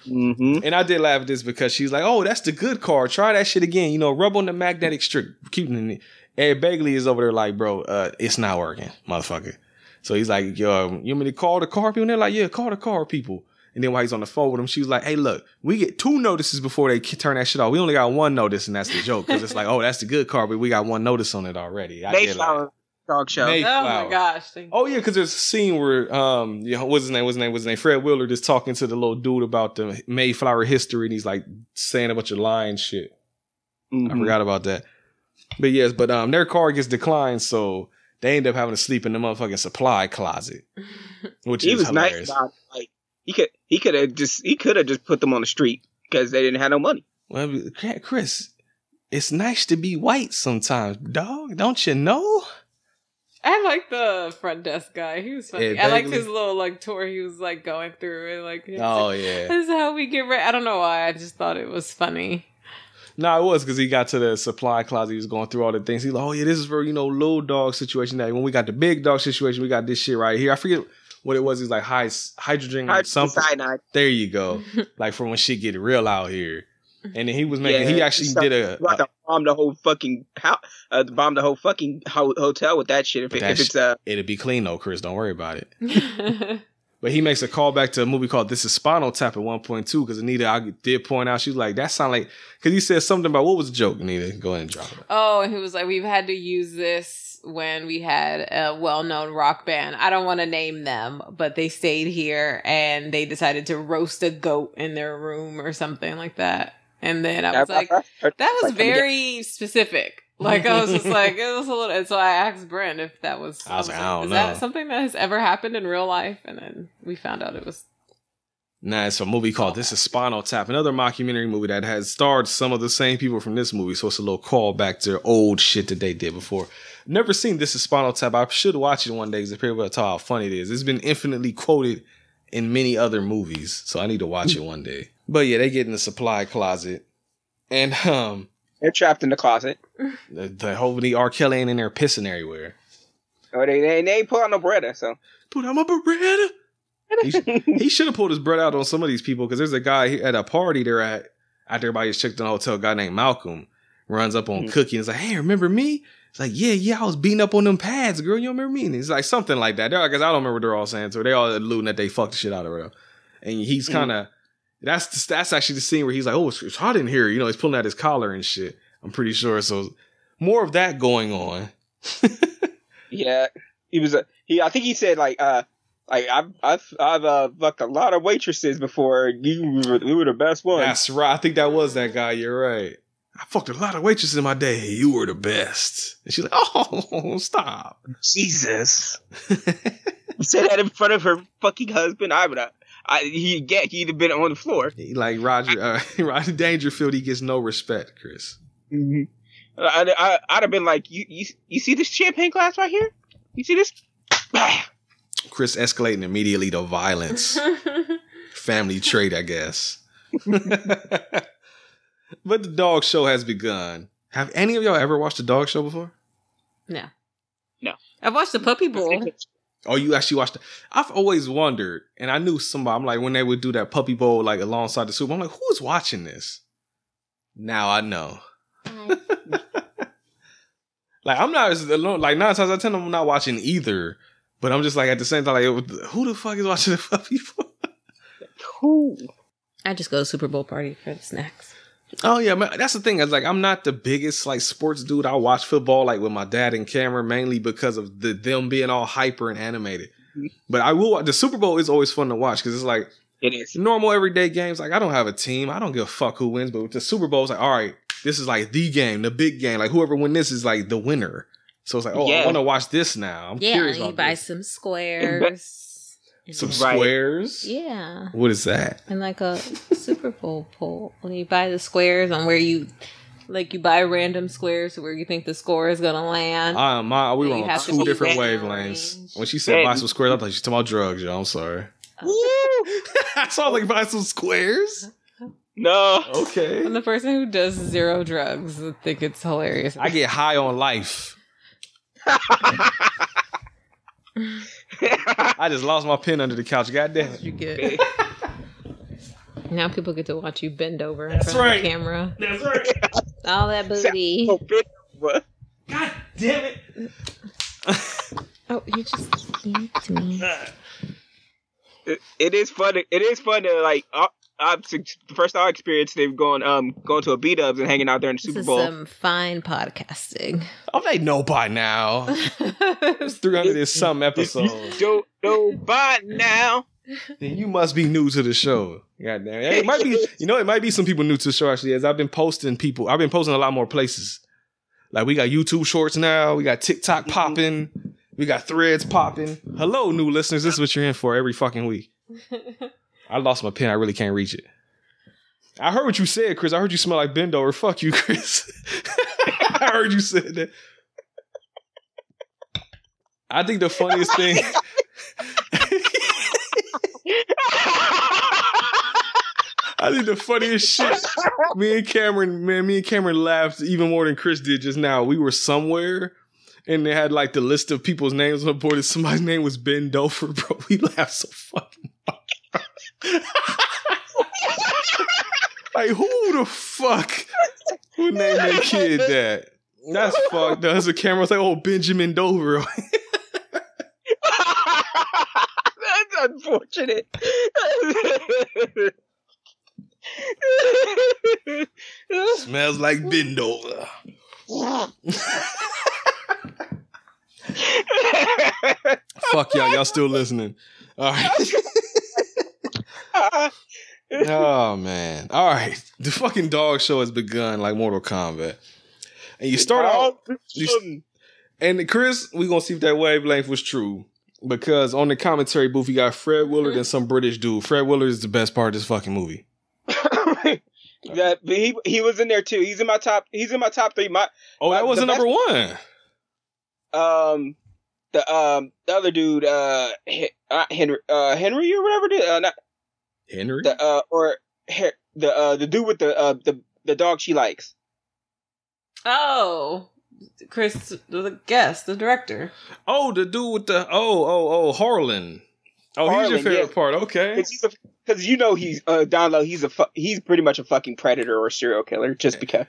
Mm-hmm. And I did laugh at this because she's like, "Oh, that's the good car. Try that shit again. You know, rub on the magnetic strip. Keep it." Ed Begley is over there like, "Bro, uh, it's not working, motherfucker." So he's like, "Yo, you want me to call the car people?" And they're like, "Yeah, call the car people." And then while he's on the phone with him, she was like, "Hey, look, we get two notices before they turn that shit off. We only got one notice, and that's the joke because it's like, oh, that's the good car, but we got one notice on it already." I did laugh. Mayflower dog show. May- Oh my gosh. Thank Oh yeah, because there's a scene where um, you know, what's his name? What's his name? What's his name? Fred Willard is talking to the little dude about the Mayflower history, and he's like saying a bunch of lying shit. I Mhm. forgot about that. But yes, but um, their car gets declined, so they end up having to sleep in the motherfucking supply closet, which He is was nice hilarious. about like he could he could have just he could have just put them on the street because they didn't have no money. Well, Chris, it's nice to be white sometimes, dog. Don't you know? I like the front desk guy. He was funny. Yeah, I liked his little like tour he was like going through and like Oh like, yeah. This is how we get ready. I don't know why. I just thought it was funny. No, it was because he got to the supply closet. He was going through all the things. He's like, "Oh yeah, this is for you know little dog situation. That when we got the big dog situation, we got this shit right here. I forget what it was. He's like high hydrogen or something. cyanide. There you go. like for when shit get real out here. And then he was making. Yeah, he actually so- did a. about to bomb the whole fucking house, uh, bomb the whole fucking ho- hotel with that shit. If, it, that if it's sh- uh, it'll be clean though, Chris. Don't worry about it. But he makes a call back to a movie called This is Spinal Tap at one point too, because Anita I did point out she was like, that sound like because he said something about what was the joke, Anita? Go ahead and drop it. oh, and he was like, We've had to use this when we had a well known rock band. I don't want to name them, but they stayed here and they decided to roast a goat in their room or something like that. And then I was like, That was very specific. Like I was just like it was a little. And so I asked Brent if that was. I was like, I don't is know. that something that has ever happened in real life? And then we found out it was. Nah, it's a movie called This is Spinal Tap, another mockumentary movie that has starred some of the same people from this movie. So it's a little callback to old shit that they did before. Never seen This is Spinal Tap. I should watch it one day because people will tell how funny it is. It's been infinitely quoted in many other movies, so I need to watch it one day. But yeah, they get in the supply closet, and um, they're trapped in the closet. the, whole the hopefully R. Kelly ain't in there pissing everywhere. Oh, they they, they ain't pull out no Beretta, so Put out my Beretta. He, he should have pulled his bread out on some of these people because there's a guy at a party they're at after everybody's checked in the hotel. A guy named Malcolm runs up on Mhm. Cookie and is like, "Hey, remember me?" It's like, "Yeah, yeah, I was beating up on them pads, girl. You don't remember me?" And it's like something like that. They're, guess I don't remember what they're all saying. So they all alluding that they fucked the shit out of her. And he's kind of that's the, that's actually the scene where he's like, "Oh, it's, it's hot in here." You know, he's pulling out his collar and shit. I'm pretty sure. So more of that going on. yeah, he was a he. I think he said like uh like I've I've I've uh fucked a lot of waitresses before. You were, you were the best one. That's right. I think that was that guy. You're right. I fucked a lot of waitresses in my day. You were the best. And she's like, oh, stop. Jesus. he said that in front of her fucking husband. I would have. I, he get he'd have been on the floor. Like Roger, uh, Roger Dangerfield, he gets no respect, Chris. Mm-hmm. I, I, I'd have been like, you, you, you see this champagne glass right here? You see this? Chris escalating immediately to violence. Family trait, I guess. but the dog show has begun. Have any of y'all ever watched a dog show before? No. No. I've watched the Puppy Bowl. Oh, you actually watched it? I've always wondered, and I knew somebody. I'm like, when they would do that puppy bowl like alongside the soup, I'm like, who's watching this? Now I know. Mm. like I'm not as alone. Like nine times out of ten, I'm not watching either. But I'm just like at the same time, like, who the fuck is watching the puppy bowl? Who? I just go to Super Bowl party for the snacks. Oh yeah, man. That's the thing. Is like I'm not the biggest like sports dude. I watch football like with my dad and Cameron mainly because of the them being all hyper and animated. Mm-hmm. But I will. The Super Bowl is always fun to watch because it's like It is. normal everyday games. Like I don't have a team. I don't give a fuck who wins. But with the Super Bowl, it's like all right, this is like the game, the big game. Like whoever win this is like the winner. So it's like oh, I want to watch this now. I'm Yeah, curious you buy this. some squares. some Right. squares. Yeah. What is that? And like a Super Bowl poll. When you buy the squares on where you, like, you buy random squares where you think the score is gonna land. Uh, my, we You were on have two different wavelengths. range. When she said Yeah. buy some squares, I thought she was talking about drugs, yo. I'm sorry. I saw like buy some squares. No. Okay. I'm the person who does zero drugs. I think it's hilarious. I get high on life. I just lost my pen under the couch. God damn it. you get. now people get to watch you bend over in That's front right. of the camera. That's right. All that booty. Oh, big- what? God damn it. Oh, you just yanked me. It, it is fun. To, it is fun to like. Uh, I've, the first I experienced, they've gone um going to a B Dubs and hanging out there in the This Super is Bowl. some fine podcasting. Oh, they know by now. It's 300 and some episodes. Don't know by now. Then you must be new to the show. God damn it. It might be, you know, it might be some people new to the show actually, as I've been posting people, I've been posting a lot more places. Like we got YouTube shorts now, we got TikTok popping, we got threads popping. Hello, new listeners. This is what you're in for every fucking week. I lost my pen, I really can't reach it. I heard what you said, Chris. I heard you smell like Bendover. Fuck you, Chris. I heard you said that. I think the funniest thing I think the funniest shit. Me and Cameron, man, me and Cameron laughed even more than Chris did just now. We were somewhere and they had like the list of people's names on the board, and somebody's name was Ben Dofer, bro. We laughed so fucking hard. Like, who the fuck would name their kid that? That's fucked. That's a camera. It's like, oh, Benjamin Dover. That's unfortunate. Smells like Ben Dover. Fuck y'all. Y'all still listening. All right. oh man. All right. The fucking dog show has begun like Mortal Kombat. And you start out you- and Chris, we gonna see if that wavelength was true. Because on the commentary booth, you got Fred Willard and some British dude. Fred Willard is the best part of this fucking movie. that he he was in there too. He's in my top. He's in my top three. My Oh, that was the number best- one. um the um the other dude uh, uh Henry uh Henry or whatever it is, uh not Henry. the uh or Her- the uh the dude with the uh the the dog she likes. Oh, Chris, the guest, the director. Oh, the dude with the oh oh oh Harlan. Oh, he's your favorite yeah. part. Okay. Because you know he's uh down low. He's a fu- he's pretty much a fucking predator or serial killer just because.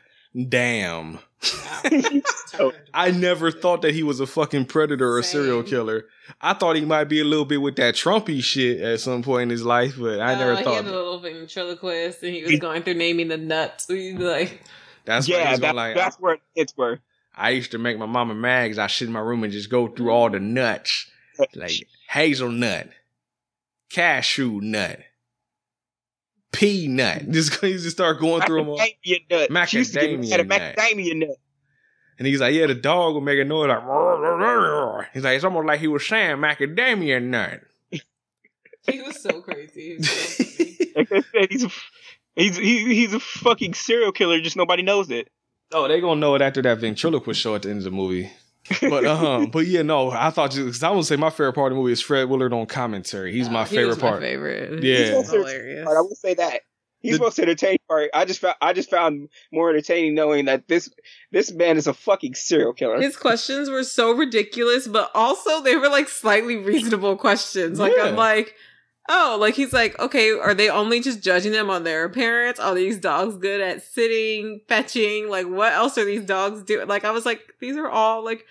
Damn. I never thought that he was a fucking predator or serial killer. I thought he might be a little bit with that Trumpy shit at some point in his life, but I never Uh, He thought. had a little ventriloquist, and he was going through naming the nuts. So he'd like, That's yeah, he's that, like. that's where it's where. I used to make my mama mad 'cause I sit in my room and just go through all the nuts, like hazelnut, cashew nut, peanut. Just he just start going through them all. Macadamia nut. She used to Macadamia nut. macadamia nut. And he's like, yeah, the dog will make a noise like. "Roar, roar, roar, roar." He's like, it's almost like he was saying macadamia nut. he was so crazy. He was so funny. Like I said, he's a, he's he, he's a fucking serial killer. Just nobody knows it. Oh, they gonna know it after that ventriloquist show at the end of the movie. But um, but yeah, no, I thought you because I would say my favorite part of the movie is Fred Willard on commentary. He's my He favorite was my part. favorite. Yeah. He's He's hilarious. I will say that he's The- supposed to entertain part. I just found I just found more entertaining knowing that this this man is a fucking serial killer. His questions were so ridiculous, but also they were like slightly reasonable questions. Like Yeah. I'm like, oh, like he's like, okay, are they only just judging them on their appearance? Are these dogs good at sitting, fetching? Like what else are these dogs doing? Like I was like, these are all like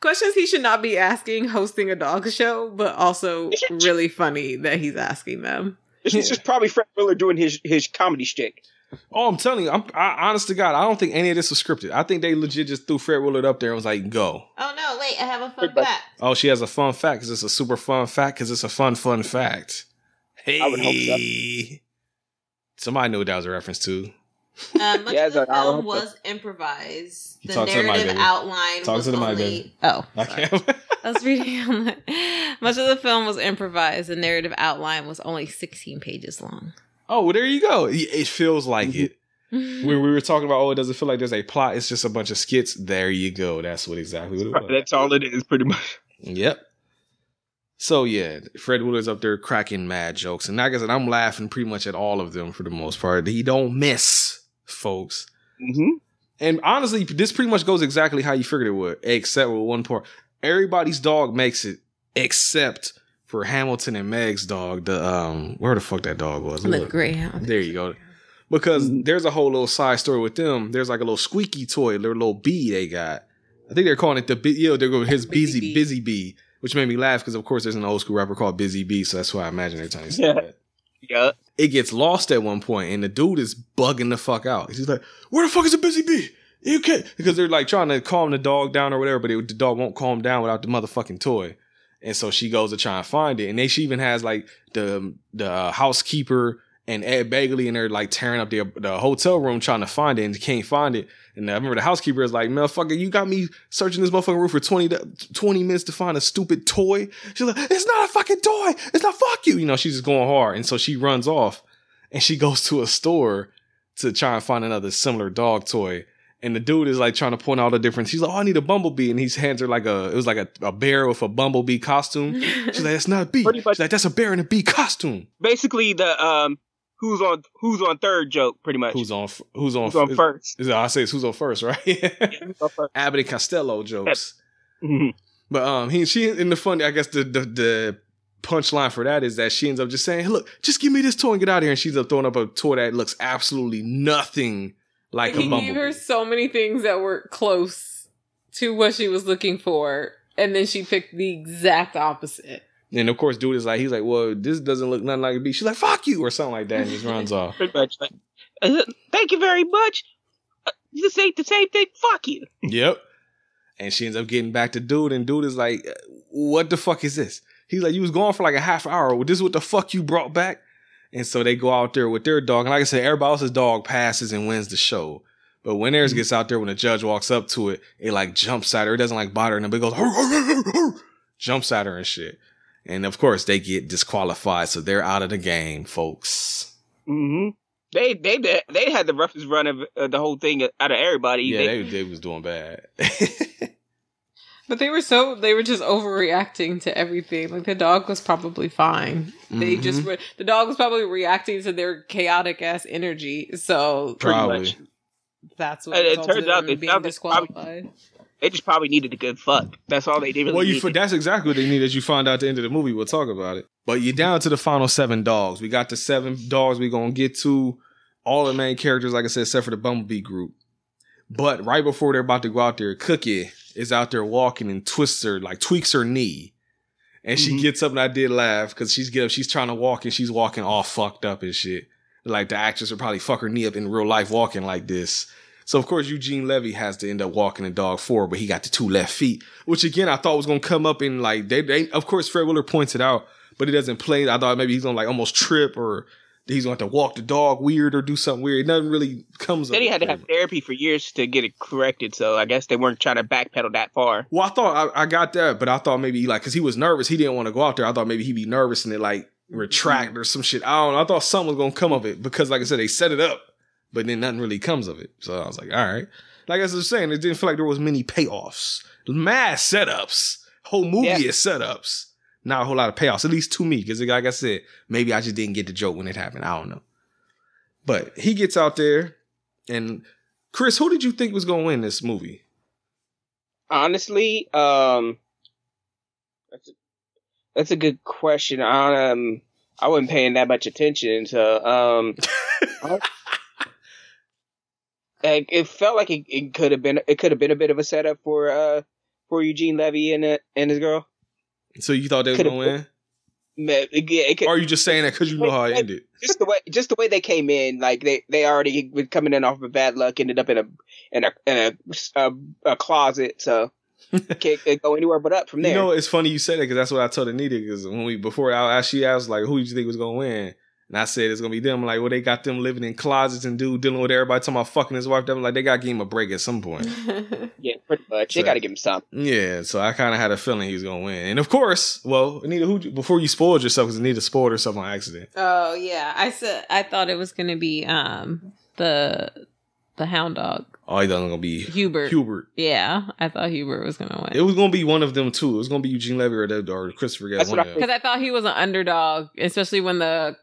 questions he should not be asking hosting a dog show, but also really funny that he's asking them. This is just probably Fred Willard doing his his comedy shtick. Oh, I'm telling you, I'm I, honest to God, I don't think any of this was scripted. I think they legit just threw Fred Willard up there and was like, "Go." Oh no! Wait, I have a fun fact. Oh, she has a fun fact because it's a super fun fact because it's a fun fun fact. Hey, I would hope so. somebody knew what that was a reference to. Uh, much Yeah, of the like, film hope so. was improvised. The talk to the mic, narrative baby. outline Talk was to the mic, only. baby. Oh, I can't. I was reading. much of the film was improvised. The narrative outline was only 16 pages long. Oh, well, there you go. It it feels like Mm-hmm. it. When we were talking about, oh, it doesn't feel like there's a plot. It's just a bunch of skits. There you go. That's what exactly what it was. That's all it is, pretty much. Yep. So yeah, Fred Willard's up there cracking mad jokes, and like I said, I'm laughing pretty much at all of them for the most part. He don't miss, folks. Mm-hmm. And honestly, this pretty much goes exactly how you figured it would, except with one part. Everybody's dog makes it, except for Hamilton and Meg's dog. The um, where the fuck that dog was? The Look. Greyhound. There you go. Because there's a whole little side story with them. There's like a little squeaky toy, their little bee they got. I think they're calling it the bee. You know, they're going his busy Bee. busy bee, which made me laugh because of course there's an old school rapper called Busy Bee, so that's why I imagine they're trying to say Yeah. that. Yeah. It gets lost at one point, and the dude is bugging the fuck out. He's like, "Where the fuck is the busy bee?" You can't because they're like trying to calm the dog down or whatever, but it, the dog won't calm down without the motherfucking toy. And so she goes to try and find it, and then she even has like the the uh, housekeeper and Ed Begley, and they're like tearing up the the hotel room trying to find it, and can't find it. And I remember the housekeeper is like, "Motherfucker, you got me searching this motherfucking room for 20, to- 20 minutes to find a stupid toy." She's like, "It's not a fucking toy. It's not fuck you." You know, she's just going hard, and so she runs off, and she goes to a store to try and find another similar dog toy. And the dude is like trying to point out the difference. He's like, "Oh, I need a bumblebee," and he hands her like a it was like a, a bear with a bumblebee costume. She's like, "That's not a bee." She's like, "That's a bear in a bee costume." Basically, the um, who's on who's on third joke, pretty much. Who's on? Who's on? Who's on is- first? Is, I say it's who's on first, right? Who's on first? Abbott and Costello jokes. Mhm. But um, he she in the funny, I guess the the, the punchline for that is that she ends up just saying, hey, "Look, just give me this toy and get out of here." And she's up throwing up a toy that looks absolutely nothing like a he gave her so many things that were close to what she was looking for, and then she picked the exact opposite. And of course, dude is like, he's like, "Well, this doesn't look nothing like a bee." She's like, "Fuck you" or something like that, and just runs off. Pretty much. Like, uh, thank you very much. Uh, this ain't the same thing. Fuck you. Yep. And she ends up getting back to dude, and dude is like, "What the fuck is this?" He's like, "You was gone for like a half hour. Well, this is what the fuck you brought back." And so they go out there with their dog, and like I said, everybody else's dog passes and wins the show. But when theirs gets out there, when the judge walks up to it, it like jumps at her. It doesn't like bother her, and it goes "Hur, hur, hur, hur, hur," jumps at her and shit. And of course, they get disqualified, so they're out of the game, folks. Mm-hmm. They they they they had the roughest run of uh, the whole thing out of everybody. Yeah, They- they, they was doing bad. But they were so they were just overreacting to everything. Like the dog was probably fine. They just Mm-hmm. were the dog was probably reacting to their chaotic ass energy. So pretty Probably. much. that's what And it turns out they being found probably- disqualified. They just probably needed a good fuck. That's all they did. Really Well, you needed. that's exactly what they need. As you find out at the end of the movie, we'll talk about it. But you're down to the final seven dogs. We got the seven dogs we're gonna get to. All the main characters, like I said, except for the Bumblebee group. But right before they're about to go out there, Cookie is out there walking and twists her, like tweaks her knee. And she Mhm. gets up and I did laugh because she's get up, she's trying to walk and she's walking all fucked up and shit. Like the actress would probably fuck her knee up in real life walking like this. So of course Eugene Levy has to end up walking the dog forward, but he got the two left feet, which again I thought was gonna come up in like they, they of course Fred Willard points it out, but it doesn't play. I thought maybe he's gonna like almost trip or he's gonna have to walk the dog weird or do something weird. Nothing really comes. Then he had to have therapy for years to get it corrected. So I guess they weren't trying to backpedal that far. Well, I thought I, I got that, but I thought maybe like because he was nervous, he didn't want to go out there. I thought maybe he'd be nervous and it like mm-hmm. retract or some shit. I don't know. I thought something was gonna come of it because, like I said, they set it up, but then nothing really comes of it. So I was like, all right. Like I was saying, it didn't feel like there was many payoffs, mad setups. Whole movie Yeah. is setups, not a whole lot of payoffs. At least to me, because like I said, maybe I just didn't get the joke when it happened. I don't know. But he gets out there, and Chris, who did you think was gonna win this movie? Honestly, um, that's a, that's a good question. I, um, I wasn't paying that much attention, so um, like, it felt like it, it could have been it could have been a bit of a setup for uh for Eugene Levy and uh, and his girl. So you thought they was gonna win? Man, could, Or are you just saying that because you know how it ended? just the way just the way they came in, like they they already were coming in off of bad luck, ended up in a in a in a, a, a closet, so can't, can't go anywhere but up from there. You know, it's funny you said that because that's what I told Anita. Because when we before I asked, she asked like, "Who do you think was gonna win?" And I said it's gonna be them. Like, well, they got them living in closets and dude dealing with everybody talking about fucking his wife. Them like they got to give him a break at some point. yeah, pretty much. So- they got to give him some. yeah, so I kind of had a feeling he was gonna win. And of course, well, Anita, who before you spoiled yourself because Anita spoiled herself on accident. Oh yeah, I said I thought it was gonna be um the the hound dog Oh, he doesn't gonna be Hubert. Hubert. Yeah, I thought Hubert was gonna win. It was gonna be one of them too. It was gonna be Eugene Levy or, the- or Christopher Guest. That's One I. Because I thought he was an underdog, especially when the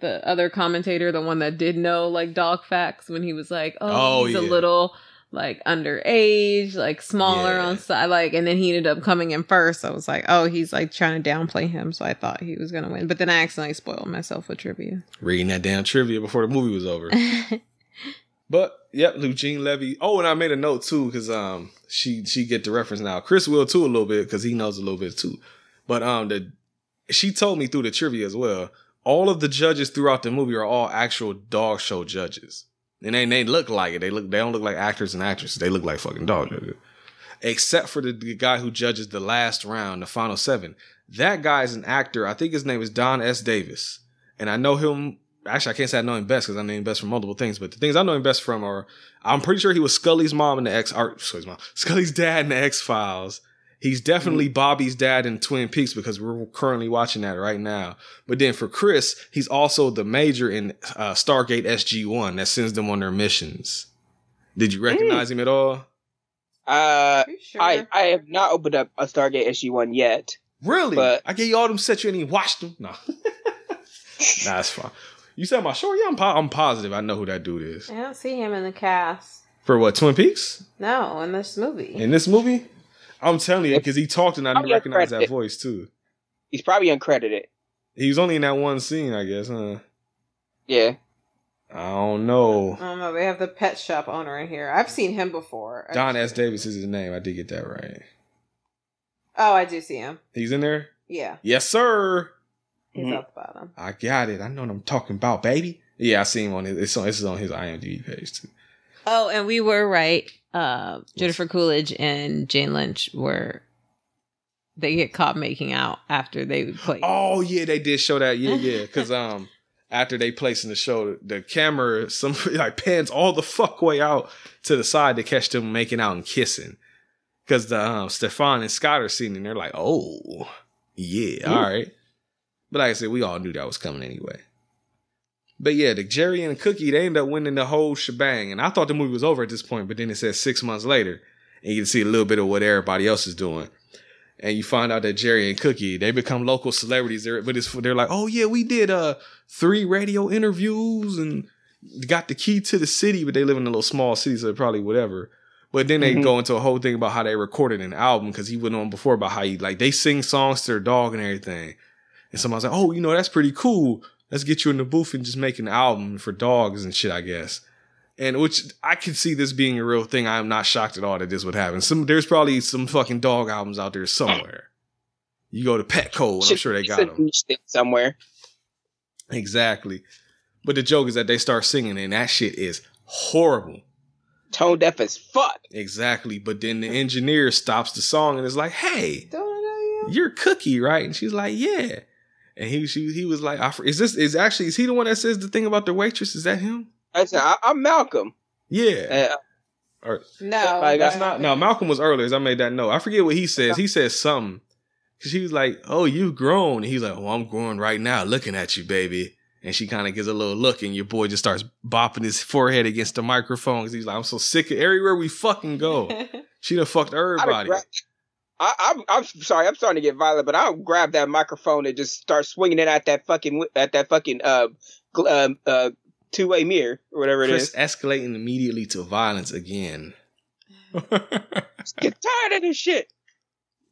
the other commentator, the one that did know like dog facts, when he was like, "Oh, Oh, he's a little like underage, like smaller Yeah. on side," like, and then he ended up coming in first. I was like, "Oh, he's like trying to downplay him," so I thought he was gonna win. But then I accidentally spoiled myself with trivia. reading that damn trivia before the movie was over. but yep, Eugene Levy. Oh, and I made a note too because um she she get the reference now. Chris will too a little bit because he knows a little bit too. But um the she told me through the trivia as well. All of the judges throughout the movie are all actual dog show judges, and they they look like it. They look they don't look like actors and actresses. They look like fucking dog judges. Except for the, the guy who judges the last round, the final seven. That guy is an actor. I think his name is Don S. Davis, and I know him. Actually, I can't say I know him best because I know him best from multiple things. But the things I know him best from are I'm pretty sure he was Scully's mom in the X. Or, Scully's mom, Scully's dad in the X Files. He's definitely Bobby's dad in Twin Peaks because we're currently watching that right now. But then for Chris, he's also the major in uh, Stargate SG One that sends them on their missions. Did you recognize him at all? Uh, Sure. I I have not opened up a Stargate SG one yet. Really? But- I gave you all them sets you ain't even watched them. No. nah, that's fine. You said my show? Yeah, I'm, po- I'm positive. I know who that dude is. I don't see him in the cast. For what, Twin Peaks? No, in this movie. In this movie? I'm telling you, because he talked and I didn't I'm recognize that voice too. He's probably uncredited. He was only in that one scene, I guess, huh? Yeah. I don't know. I don't know. They have the pet shop owner in here. I've seen him before. Don S. Davis is his name. I did get that right. Oh, I do see him. He's in there? Yeah, Yes, sir. he's Mhm. at the bottom. I got it. I know what I'm talking about, baby. Yeah, I see him on his. It's on. It's on his IMDb page too. Oh, and we were right. Uh, Jennifer Coolidge and Jane Lynch were. They get caught making out after they would play. Oh yeah, they did show that. Yeah, yeah. Because um, after they place in the show, the camera some like pans all the fuck way out to the side to catch them making out and kissing. Because the um, Stefan and Scott are seen and they're like, oh yeah, all right. But like I said, we all knew that was coming anyway. But yeah, the Jerry and the Cookie, they end up winning the whole shebang. And I thought the movie was over at this point, but then it says six months later, and you can see a little bit of what everybody else is doing and you find out that Jerry and Cookie they become local celebrities. They're but it's they're like, oh yeah, we did uh three radio interviews and got the key to the city, but they live in a little small city, so they're probably whatever. But then they Mhm. go into a whole thing about how they recorded an album because he went on before about how he like they sing songs to their dog and everything. And somebody's like, oh, you know, that's pretty cool. Let's get you in the booth and just make an album for dogs and shit, I guess. And which I could see this being a real thing. I am not shocked at all that this would happen. Some there's probably some fucking dog albums out there somewhere. You go to Petco, and I'm sure they got them. somewhere. Exactly. But the joke is that they start singing, and that shit is horrible. Tone deaf as fuck. Exactly. But then the engineer stops the song and is like, "Hey, Don't I know you? you're Cookie, right?" And she's like, "Yeah." And he she, he was like, "Is this is actually is he the one that says the thing about the waitress? Is that him?" I said, I, I'm Malcolm. Yeah. Uh, Or No, Like, That's not no. Malcolm was earlier. As I made that note. I forget what he says. He says something because she was like, "Oh, you've grown." And he's like, "Oh, I'm growing right now, looking at you, baby." And she kind of gives a little look, and your boy just starts bopping his forehead against the microphone because he's like, "I'm so sick of everywhere we fucking go." She done fucked I'd have fucked everybody. grabbed- I, I'm, I'm sorry, I'm starting to get violent, but I'll grab that microphone and just start swinging it at that fucking at that fucking uh, gl- um, uh two way mirror or whatever it Chris is. escalating immediately to violence again. Get tired of this shit.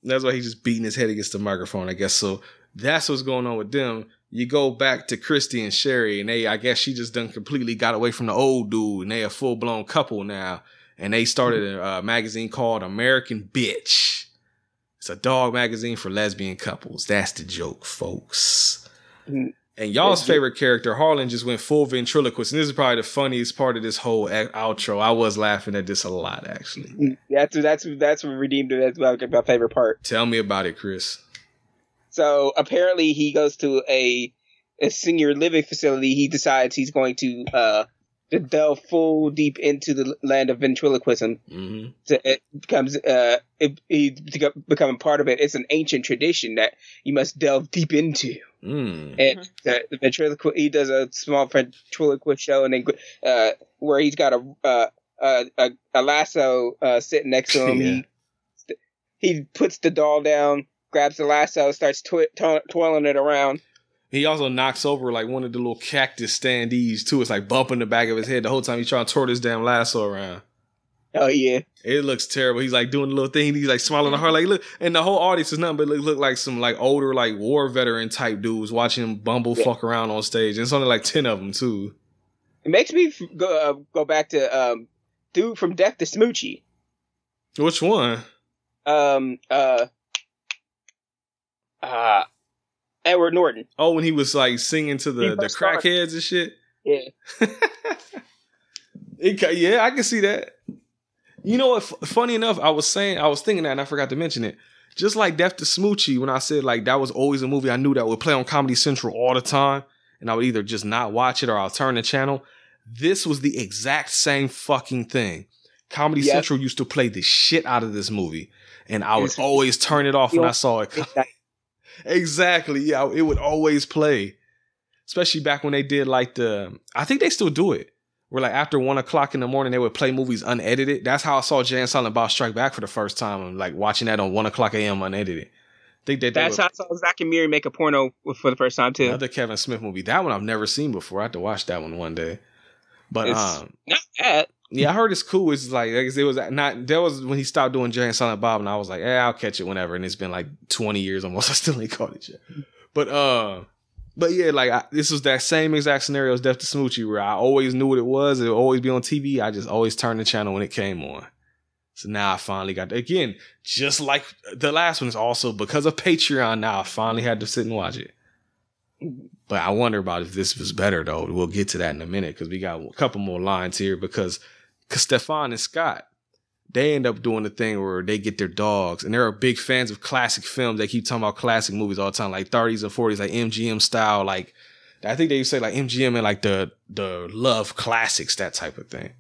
That's why he's just beating his head against the microphone, I guess. So that's what's going on with them. You go back to Christy and Sherry, and they, I guess she just done completely got away from the old dude, and they a full blown couple now. And they started a uh, magazine called American Bitch. It's a dog magazine for lesbian couples. That's the joke, folks. Mm. And y'all's favorite character, Harlan, just went full ventriloquist. And this is probably the funniest part of this whole outro. I was laughing at this a lot, actually. That's that's that's what redeemed it. That's my, my favorite part. Tell me about it, Chris. So apparently, he goes to a a senior living facility. He decides he's going to uh to delve full deep into the land of ventriloquism. hmm To, it becomes uh it, he becoming part of it. It's an ancient tradition that you must delve deep into. Mm. And the, the ventriloquist, he does a small ventriloquist show, and then uh, where he's got a uh, a, a, a lasso uh, sitting next to him. He he puts the doll down, grabs the lasso, starts twi- to- twirling it around. He also knocks over like one of the little cactus standees too. It's like bumping the back of his head the whole time he's trying to twirl this damn lasso around. Oh yeah, It looks terrible. He's like doing the little thing. He's like smiling the hard, like look. And the whole audience is nothing but look, look like some like older like war veteran type dudes watching him bumble fuck around on stage. And it's only like ten of them too. it makes me go uh, go back to um dude from Death to Smoochy. Which one? Um uh uh Edward Norton. Oh, when he was like singing to the the crackheads and shit. Yeah. It, yeah, I can see that. You know what? F- funny enough, I was saying, I was thinking that, and I forgot to mention it. Just like Death to Smoochy, when I said like that was always a movie I knew that would play on Comedy Central all the time, and I would either just not watch it or I'll turn the channel. This was the exact same fucking thing. Comedy Yes. Central used to play the shit out of this movie, and I would always turn it off when I saw it. Exactly. Yeah, it would always play. Especially back when they did like the I think they still do it. Where like after one o'clock in the morning they would play movies unedited. That's how I saw Jay and Silent Bob Strike Back for the first time. I'm like watching that on one o'clock AM unedited. I think that they That's would- how I saw Zack and Miri make a porno for the first time too. another Kevin Smith movie. That one I've never seen before. I have to watch that one one day. But It's um not bad. Yeah, I heard it's cool. It's like it was not. That was when he stopped doing Jay and Silent Bob, and I was like, "Yeah, I'll catch it whenever." And it's been like twenty years almost. I still ain't caught it yet. But uh, but yeah, like I, this was that same exact scenario as Death to Smoochy, where I always knew what it was. It would always be on TV. I just always turned the channel when it came on. So now I finally got again, just like the last one is also because of Patreon. Now I finally had to sit and watch it. But I wonder about if this was better though. We'll get to that in a minute because we got a couple more lines here because because Stefan and Scott, they end up doing the thing where they get their dogs and they're big fans of classic films. They keep talking about classic movies all the time, like 30s and 40s, like MGM style. Like I think they used to say like MGM and like the the love classics, that type of thing.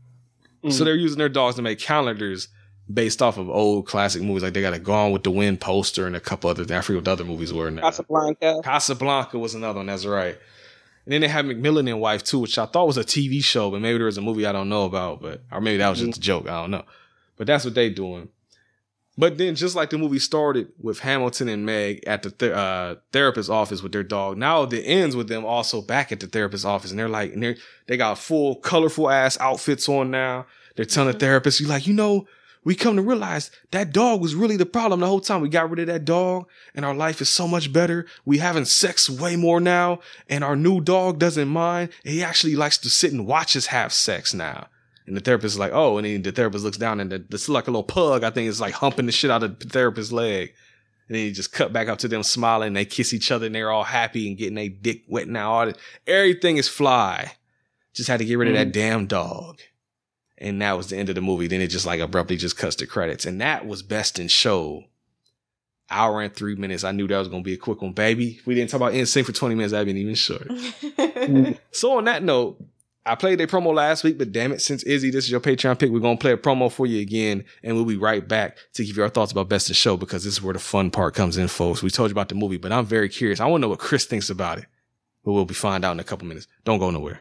So mm. they're using their dogs to make calendars based off of old classic movies. Like they got a Gone with the Wind poster and a couple other things. I forget what the other movies were now. Casablanca. Casablanca was another one. That's right. And then they had McMillan and Wife too, which I thought was a TV show, but maybe there was a movie I don't know about, but or maybe that was just a joke. I don't know. But that's what they doing. But then, just like the movie started with Hamilton and Meg at the th- uh, therapist's office with their dog, now it ends with them also back at the therapist's office, and they're like, and they they got full colorful ass outfits on now. They're telling the therapist, "You like, you know, we come to realize that dog was really the problem the whole time. We got rid of that dog, and our life is so much better. We having sex way more now, and our new dog doesn't mind. He actually likes to sit and watch us have sex now." And the therapist is like, "Oh," and then the therapist looks down, and the, this is like a little pug. I think is like humping the shit out of the therapist's leg. And then he just cut back up to them smiling. And they kiss each other, and they're all happy and getting their dick wet now. All that, everything is fly. Just had to get rid of that mm. damn dog. And that was the end of the movie. Then it just like abruptly just cuts the credits. And that was best in show. Hour and three minutes. I knew that was gonna be a quick one, baby. If we didn't talk about NSYNC for 20 minutes, that'd been even short. so on that note, I played a promo last week, but damn it, since Izzy, this is your Patreon pick, we're gonna play a promo for you again, and we'll be right back to give you our thoughts about Best in Show because this is where the fun part comes in, folks. We told you about the movie, but I'm very curious. I want to know what Chris thinks about it. But we'll be find out in a couple minutes. Don't go nowhere.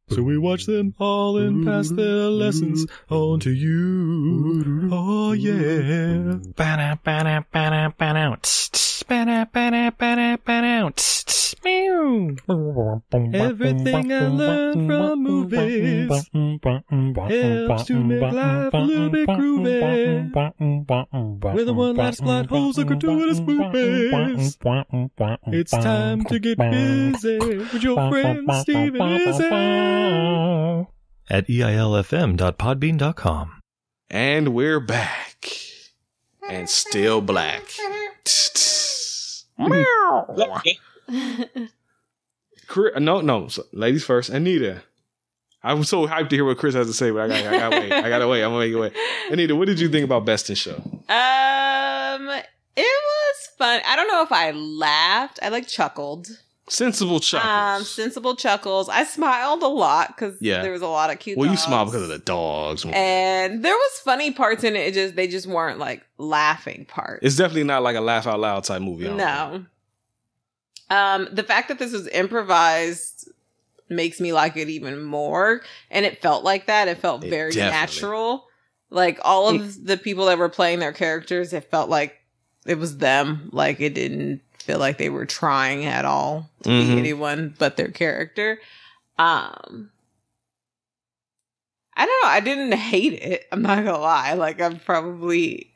So we watch them all and pass their lessons on to you. Oh yeah. Ba-da, ba-da, ba-da, ba-da, ba-da, ba-da, ba-da, ba-da, tss, tss, meow. Everything I learned from movies helps to make life a little bit groovy. With a one-line plot holes and gratuitous movies. It's time to get busy with your friend Steven Izzy. At eilfm.podbean.com. And we're back. And still black. Chris, no, no. so- ladies first. Anita. I'm so hyped to hear what Chris has to say, but I got, I got to wait. I got to wait. I'm going to make it wait. Anita, what did you think about Best in Show? Um, it was fun. I don't know if I laughed. I like chuckled. Sensible chuckles. Um, sensible chuckles. I smiled a lot because Yeah. there was a lot of cute. well, you dogs. smile because of the dogs. And there was funny parts in it. It just they just weren't like laughing parts. It's definitely not like a laugh out loud type movie. I don't think. No. Um, the fact that this was improvised makes me like it even more. And it felt like that. It felt It very definitely- natural. Like all of the people that were playing their characters, it felt like it was them. Like it didn't feel like they were trying at all to Mhm. be anyone but their character. Um I don't know. I didn't hate it. I'm not gonna lie. Like I probably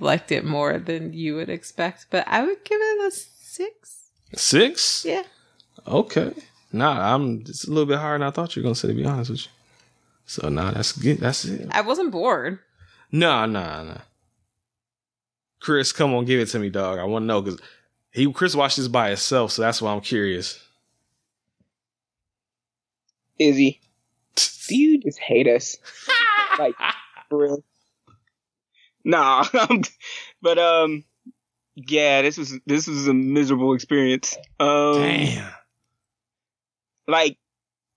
liked it more than you would expect, but I would give it a six. Six? Yeah. Okay. Nah, I'm it's a little bit higher than I thought you were gonna say. To be honest with you. So nah, that's good. That's it. I wasn't bored. Nah, nah, nah. Chris, come on, give it to me, dog. I want to know because he Chris watched this by himself, so that's why I'm curious. Izzy, do you just hate us? like, for real? Nah, but um, yeah, this was this was a miserable experience. Um, Damn. like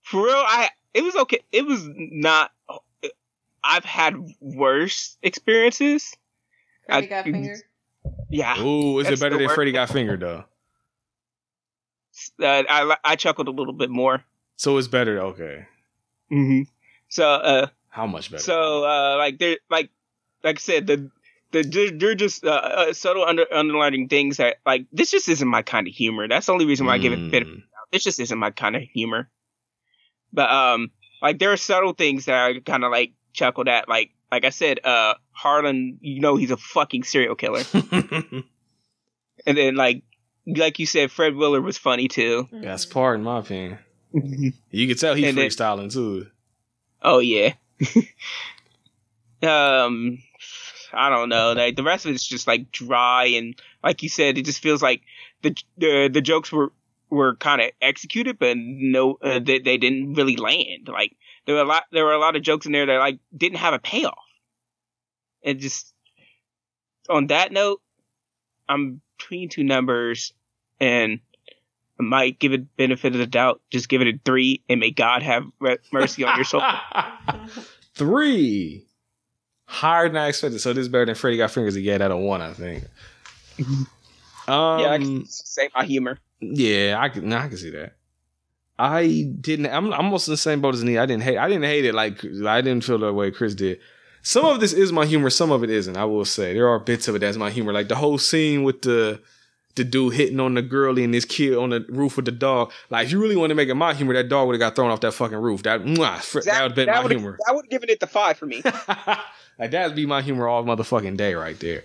for real, I it was okay. It was not. I've had worse experiences. Freddy I- got fingered. Yeah, Ooh, is it better than word. Freddy got fingered though? uh, I I chuckled a little bit more. So it's better. Okay. hmm So uh, How much better? So, uh, like they're like, like I said, the the they're, just uh, uh, subtle under underlining things that like this just isn't my kind of humor. That's the only reason why I give it a bit. Of, this just isn't my kind of humor. But um, like there are subtle things that I kind of like chuckled at. Like like I said, uh, Harlan, you know he's a fucking serial killer. and then like like you said, Fred Willard was funny too. That's part, in my opinion. You can tell he's And then- freestyling too. Oh yeah. um I don't know. Like the rest of it's just like dry and like you said, it just feels like the the the jokes were were kind of executed, but no, uh, they they didn't really land. Like there were a lot there were a lot of jokes in there that like didn't have a payoff. And just on that note, I'm between two numbers, and I might give it benefit of the doubt. Just give it a three, and may God have mercy on your soul. Three. Higher than I expected. So this is better than Freddy got fingers. He gave that a one, I think. Um, yeah, I can say my humor. Yeah, I can. Nah, I can see that. I didn't. I'm I'm almost in the same boat as me. I didn't hate. I didn't hate it like I didn't feel the way Chris did. Some of this is my humor. Some of it isn't. I will say there are bits of it that's my humor. Like the whole scene with the the dude hitting on the girlie and this kid on the roof with the dog. Like if you really want to make it my humor, that dog would have got thrown off that fucking roof. That mwah, fr- that would have been my humor. That would have given it the five for me. Like that'd be my humor all motherfucking day right there.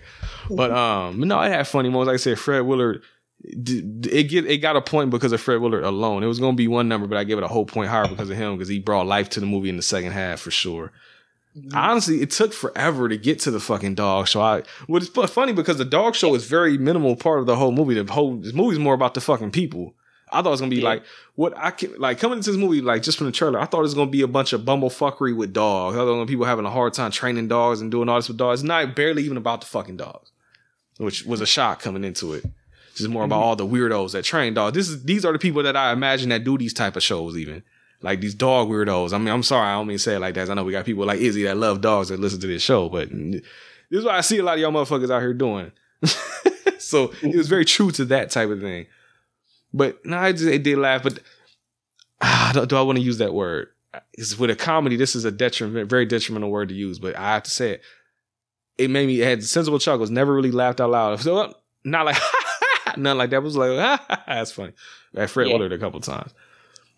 But um, no, I had funny moments. Like I said, Fred Willard, it get it got a point because of Fred Willard alone. It was gonna be one number, but I gave it a whole point higher because of him because he brought life to the movie in the second half for sure. Mm-hmm. Honestly, it took forever to get to the fucking dog show. I well, it's funny because the dog show is very minimal part of the whole movie. The whole this movie's more about the fucking people. I thought it was gonna be like what I can like coming into this movie like just from the trailer. I thought it was gonna be a bunch of bumblefuckery with dogs. I thought it was gonna be people having a hard time training dogs and doing all this with dogs. It's not barely even about the fucking dogs, which was a shock coming into it. It's just more about all the weirdos that train dogs. This is these are the people that I imagine that do these type of shows even. Like these dog weirdos. I mean, I'm sorry, I don't mean to say it like that. I know we got people like Izzy that love dogs that listen to this show, but this is what I see a lot of y'all motherfuckers out here doing. so it was very true to that type of thing. But no, I just, it did laugh. But ah, do, do I want to use that word? Because with a comedy, this is a detriment, very detrimental word to use, but I have to say it. It made me it had sensible chuckles. Never really laughed out loud. So not like nothing like that. It was like that's funny. I Fred Yeah. Willard a couple times,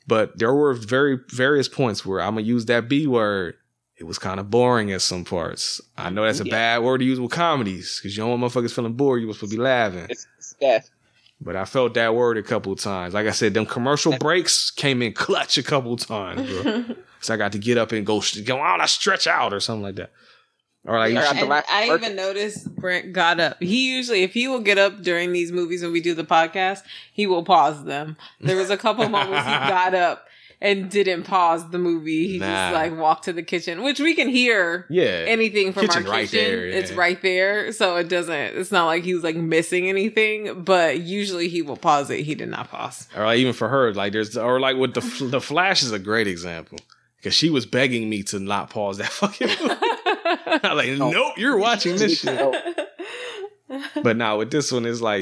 but there were very various points where I'm gonna use that B word. It was kind of boring at some parts. I know that's a Yeah. bad word to use with comedies because you don't want motherfuckers feeling bored. You were supposed to be laughing. It's, it's death. But I felt that word a couple times. Like I said, them commercial breaks came in clutch a couple times, bro. so I got to get up and go, go oh, on, I stretch out or something like that. Or like, I And I work- even noticed Brent got up. He usually, if he will get up during these movies when we do the podcast, he will pause them. There was a couple moments he got up and didn't pause the movie. He Nah. just like walked to the kitchen, which we can hear yeah, anything from Kitchen our right kitchen. there, yeah. It's right there, so it doesn't. It's not like he was like missing anything. But usually he will pause it. He did not pause. or like even for her, like there's, or like with the the Flash is a great example because she was begging me to not pause that fucking. movie. I'm like, oh. nope, you're watching this shit. But now with this one, it's like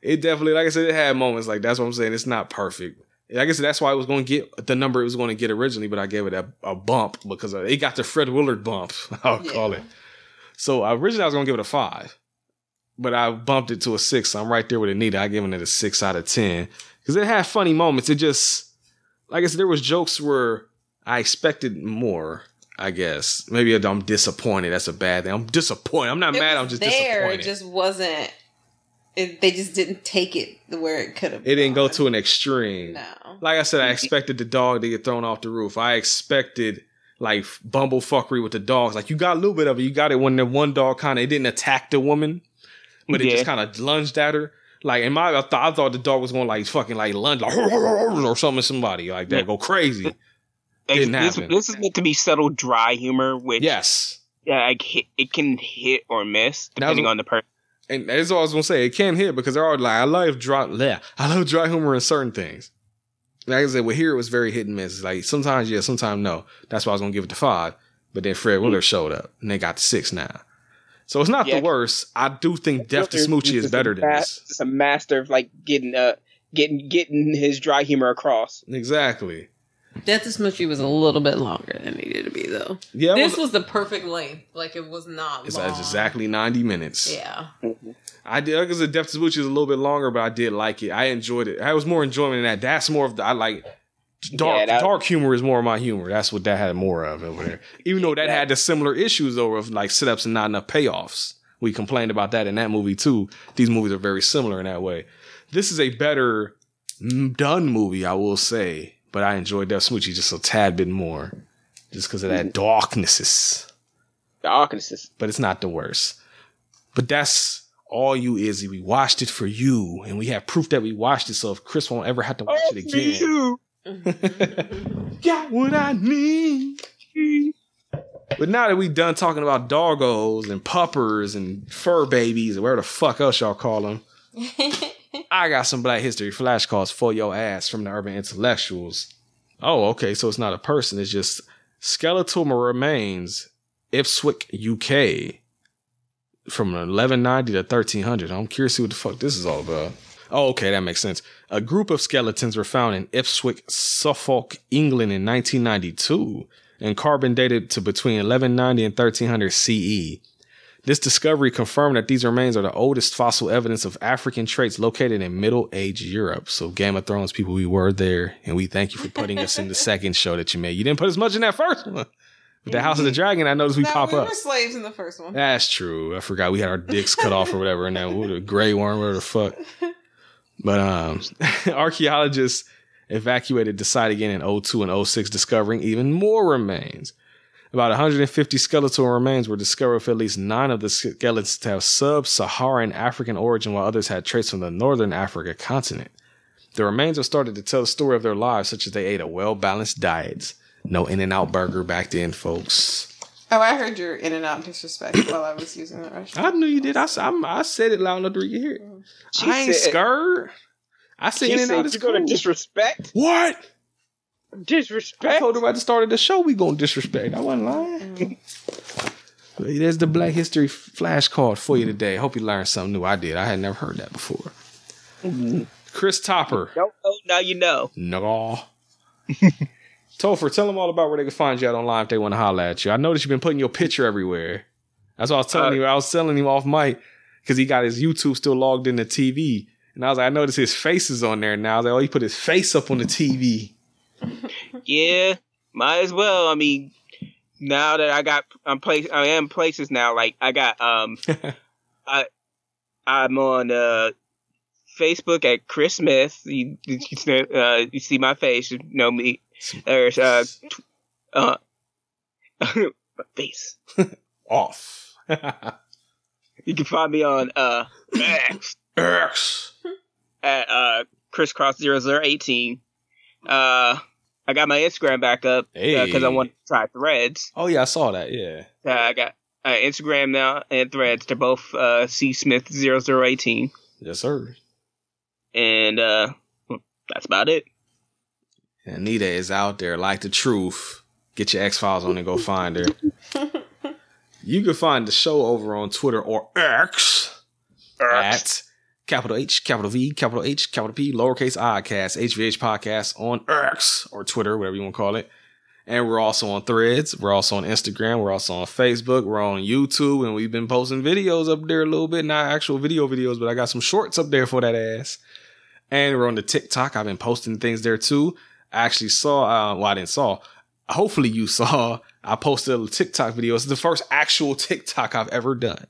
it definitely, like I said, it had moments like that's what I'm saying. It's not perfect. I guess that's why it was going to get the number it was going to get originally, but I gave it a, a bump because it got the Fred Willard bump. I'll call it. So uh, originally I was going to give it a five, but I bumped it to a six. So I'm right there with Anita. I giving it a six out of ten because it had funny moments. It just, like I said, there was jokes where I expected more. I guess maybe I'm disappointed. That's a bad thing. I'm disappointed. I'm not It mad. I'm just there. disappointed. It just wasn't. It, they just didn't take it where it could have. It didn't go to an extreme. No. Like I said, I expected the dog to get thrown off the roof. I expected like bumblefuckery with the dogs. Like you got a little bit of it. You got it when the one dog kind of it didn't attack the woman, but it Yeah. just kind of lunged at her. Like in my, I thought, I thought the dog was going to like fucking like lunge like or something somebody like that, Yeah. go crazy. Didn't this, happen. this is meant to be subtle, dry humor, which Yes, yeah, like it can hit or miss depending what- on the person. and that's all I was gonna say. It can't hit because they're all like, I love dry, yeah, I love dry humor in certain things. Like I said, well, here it was very hit and miss. Like sometimes yeah, sometimes no. That's why I was gonna give it the five. But then Fred Willard showed up, and they got the six now. So it's not Yeah. the worst. I do think Death to Smoochy is better than this. It's a master of like getting uh getting getting his dry humor across. Exactly. Death to Smoochy was a little bit longer than it needed to be, though. Yeah, this was- was, the perfect length. Like it was not It's, long. exactly ninety minutes. Yeah. I did because the Death to Smoochy is a little bit longer, but I did like it. I enjoyed it. I was more enjoyment in that. That's more of the I like. Dark Yeah, that- dark humor is more of my humor. That's what that had more of over there. Even though that had the similar issues though of like sit ups and not enough payoffs. We complained about that in that movie too. These movies are very similar in that way. This is a better mm, done movie, I will say. But I enjoyed Death Smoochy just a tad bit more. Just because of that mm-hmm. darknesses. The Arkansas. But it's not the worst. But that's all you Izzy. We watched it for you, and we have proof that we watched it. So if Chris won't ever have to watch it again, got what I need. But now that we done talking about doggos and puppers and fur babies or whatever the fuck else y'all call them, I got some Black History flashcards for your ass from the Urban Intellectuals. Oh, okay. So it's not a person. It's just skeletal remains, Ipswich, UK, from 1190 to 1300. I'm curious to see what the fuck this is all about. Oh, okay, that makes sense. A group of skeletons were found in Ipswich, Suffolk, England in 1992 and carbon dated to between 1190 and 1300 CE. This discovery confirmed that these remains are the oldest fossil evidence of African traits located in Middle Age Europe. So, Game of Thrones people, we were there, and we thank you for putting us in the second show that you made. You didn't put as much in that first one. With the House of the Dragon, I noticed we No, pop we up. were slaves in the first one. That's true. I forgot we had our dicks cut off or whatever, and then the gray worm, whatever the fuck. But um, archaeologists evacuated the site again in 02 and 06, discovering even more remains. About 150 skeletal remains were discovered with at least nine of the skeletons to have sub-Saharan African origin, while others had traits from the northern Africa continent. The remains have started to tell the story of their lives, such as they ate a well-balanced diet. No In-N-Out burger back then, folks. Oh, I heard your in and out disrespect while I was using the restroom. I knew you did. I, s- I'm- I said it loud enough to hear it. She I ain't said- scared. I said She in and out is you go to disrespect. What? I Disrespect. told her at the start of the show we gonna disrespect. I wasn't lying. But There's the Black History flashcard for you today. Hope you learned something new. I did. I had never heard that before. Chris Topper. Don't know, now you know. No. Topher, tell them all about where they can find you at online if they want to holler at you. I noticed you've been putting your picture everywhere. That's what I was telling Uh, you. I was telling him off mic because he got his YouTube still logged in the TV. And I was like, I noticed his face is on there now. I was like, oh, he put his face up on the TV. Yeah, might as well. I mean, now that I got I'm place I am places now. Like I got um, I I'm on uh Facebook at Chris Smith. You you, uh, you see my face, you know me. There's uh, uh my face. Off. You can find me on uh X X. at uh crisscross 0018. Uh, I got my Instagram back up because I want to try Threads. Oh, yeah, I saw that. Yeah. Uh, I got uh, Instagram now and Threads. They're both uh, C Smith 0018. Yes, sir. And uh, that's about it. Anita is out there like the truth. Get your X Files on and go find her. you can find the show over on Twitter or X at capital H, capital V, capital H, capital P, lowercase i cast, HVH podcast on X or Twitter, whatever you want to call it. And we're also on Threads. We're also on Instagram. We're also on Facebook. We're on YouTube, and we've been posting videos up there a little bit. Not actual video videos, but I got some shorts up there for that ass. And we're on the TikTok. I've been posting things there too. I actually saw, uh, well, I didn't saw. Hopefully you saw. I posted a TikTok video. It's the first actual TikTok I've ever done,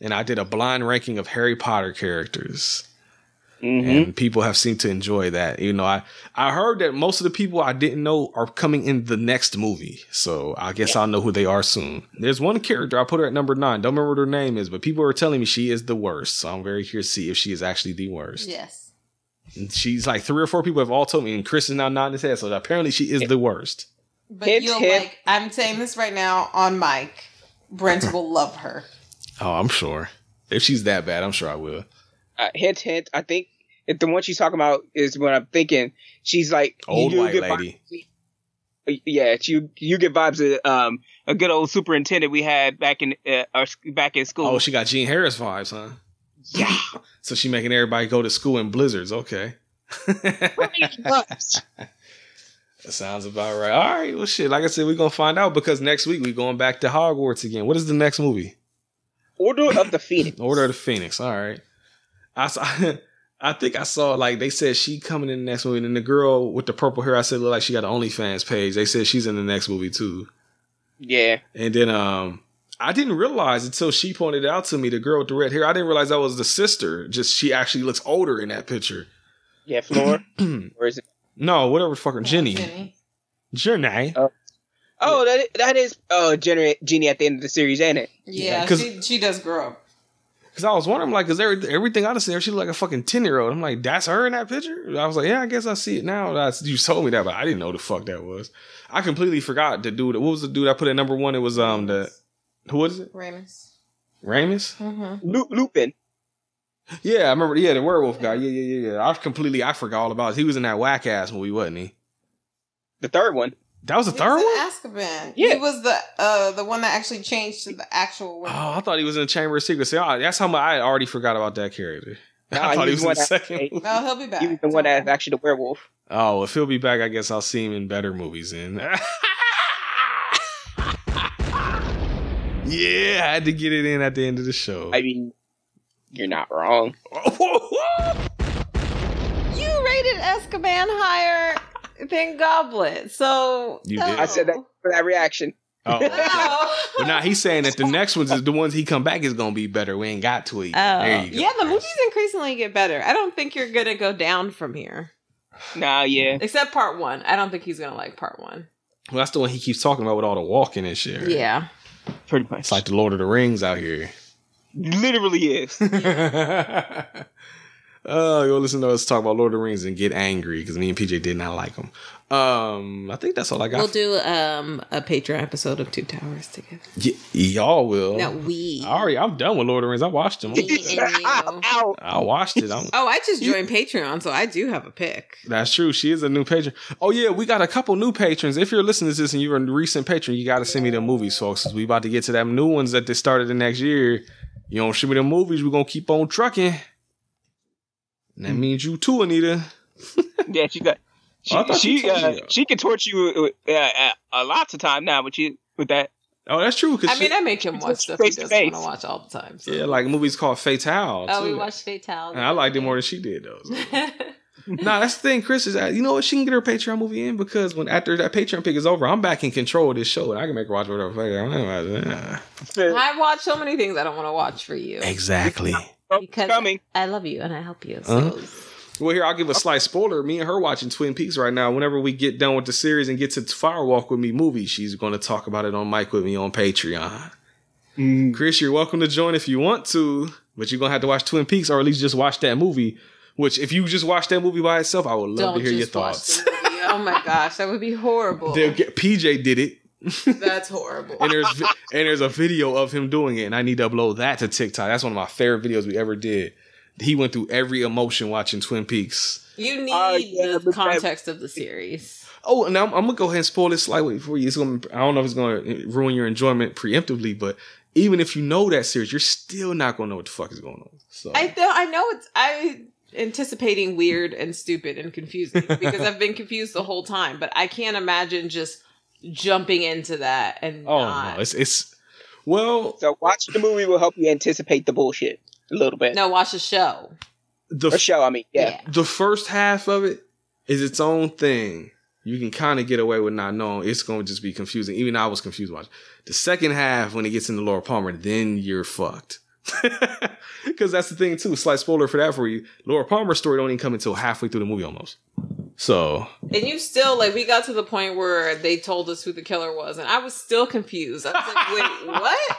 and I did a blind ranking of Harry Potter characters. Mm-hmm. And people have seemed to enjoy that. You know, I I heard that most of the people I didn't know are coming in the next movie, so I guess I'll know who they are soon. There's one character I put her at number nine. Don't remember what her name is, but people are telling me she is the worst. So I'm very curious to see if she is actually the worst. Yes. And she's like three or four people have all told me, and Chris is now nodding his head. So apparently she is the worst. But Hint, you'll hint. like I'm saying this right now on mic. Brent will love her. Oh, I'm sure. If she's that bad, I'm sure I will. Uh, hint, hint. I think if the one she's talking about is what I'm thinking. She's like Old you white get lady. vibes- yeah, you you get vibes of um a good old superintendent we had back in uh, our, back in school. Oh, she got Gene Harris vibes, huh? yeah. So she making everybody go to school in blizzards. Okay. That sounds about right. All right. Well, shit. Like I said, we're gonna find out because next week we're going back to Hogwarts again. What is the next movie? Order of the Phoenix. Order of the Phoenix. All right. I saw. I think I saw like they said she coming in the next movie, and the girl with the purple hair. I said look like she got an OnlyFans page. They said she's in the next movie too. Yeah. And then um, I didn't realize until she pointed out to me, the girl with the red hair. I didn't realize that was the sister. Just she actually looks older in that picture. Yeah, Fleur. or is it? No, whatever. Fucking Jenny. Jenny. Jenny. Oh, that that is oh Jenny, Jenny at the end of the series, ain't it? Yeah, 'cause- she she does grow up. Because I was wondering, like, is there everything I seen her? She looked like a fucking ten year old. I'm like, that's her in that picture. I was like, yeah, I guess I see it now. That's you told me that, but I didn't know the fuck that was. I completely forgot the dude. What was the dude I put at number one? It was um the who was it? Remus. Remus. Mm-hmm. Lu- Lupin. Yeah, I remember. Yeah, the werewolf guy. Yeah, yeah, yeah, yeah. I completely I forgot all about. It. He was in that whack ass movie, wasn't he? The third one. That was the third one. Azkaban. Yeah. He was the uh the one that actually changed to the actual one. Oh, I thought he was in the Chamber of Secrets. See, oh, that's how much I already forgot about that character. I thought he was in the second. hey, movie. No, he'll be back. He was the one Don't that's actually the werewolf. Oh, if he'll be back, I guess I'll see him in better movies. Then. yeah, I had to get it in at the end of the show. I mean, you're not wrong. You rated Azkaban higher than Goblet, so You no. did. I said that for that reaction. oh, okay. No. but now he's saying that the next ones is the ones he come back is gonna be better. We ain't got to it. Oh, there you go. yeah, the movies increasingly get better. I don't think you're gonna go down from here, Nah, yeah. except part one. I don't think he's gonna like part one. Well, that's the one he keeps talking about with all the walking and shit. right? Yeah, Pretty much. It's like the Lord of the Rings out here. literally is. Oh, you'll listen to us talk about Lord of the Rings and get angry because me and PJ did not like them. Um, I think that's all I got. we'll do um a Patreon episode of Two Towers together. Y- y'all will. No, we. I already, I'm done with Lord of the Rings. I watched them. Me and you. Ow. I watched it. I'm, Oh, I just joined Patreon, so I do have a pick. that's true. She is a new patron. Oh yeah, we got a couple new patrons. If you're listening to this and you're a recent patron, you got to send me the movies, folks. 'cause we about to get to them new ones that they started the next year. You don't send me the movies, we're gonna keep on trucking. And that means you too, Anita. Yeah, she got She I thought she uh, she can torture you uh, uh, a lots of time now with you with that. Oh, that's true. Cause I mean, I make him watch stuff he face to doesn't want to watch all the time. So. yeah, like movies called Fatale. Oh, we too. watched Fatale. And I liked it more than she did though. so. nah, that's the thing. Chris is, at, you know what? She can get her Patreon movie in because when after that Patreon pick is over, I'm back in control of this show and I can make her watch whatever. the fuck I want. I watch so many things I don't want to watch for you Exactly. Because coming. I love you and I help you. So Uh-huh. Well, here I'll give a slight spoiler. Me and her watching Twin Peaks right now. Whenever we get done with the series and get to Firewalk with Me movie, she's going to talk about it on mic with me on Patreon. Chris, you're welcome to join if you want to, but you're gonna have to watch Twin Peaks or at least just watch that movie. Which, if you just watch that movie by itself, I would love don't to hear your just watch thoughts. the movie. Oh my gosh, that would be horrible. Get- PJ did it. That's horrible. and there's and there's a video of him doing it, and I need to upload that to TikTok. That's one of my favorite videos we ever did. He went through every emotion watching Twin Peaks. You need Uh, yeah, the but that- context of the series. Oh, and I'm, I'm gonna go ahead and spoil this slightly for you. It's gonna, I don't know if it's gonna ruin your enjoyment preemptively, but even if you know that series, you're still not gonna know what the fuck is going on. So I know, I know it's I anticipating weird and stupid and confusing because I've been confused the whole time, but I can't imagine just jumping into that and oh not. no, it's it's well So watching the movie will help you anticipate the bullshit a little bit. no, watch the show. the The show, I mean, yeah. the first half of it is its own thing. You can kind of get away with not knowing. It's going to just be confusing. Even I was confused watching. The second half, when it gets into Laura Palmer, then you're fucked. Because that's the thing too. Slight spoiler for that for you. Laura Palmer's story don't even come until halfway through the movie almost. So And you still like we got to the point where they told us who the killer was, and I was still confused. I was like, "Wait, what?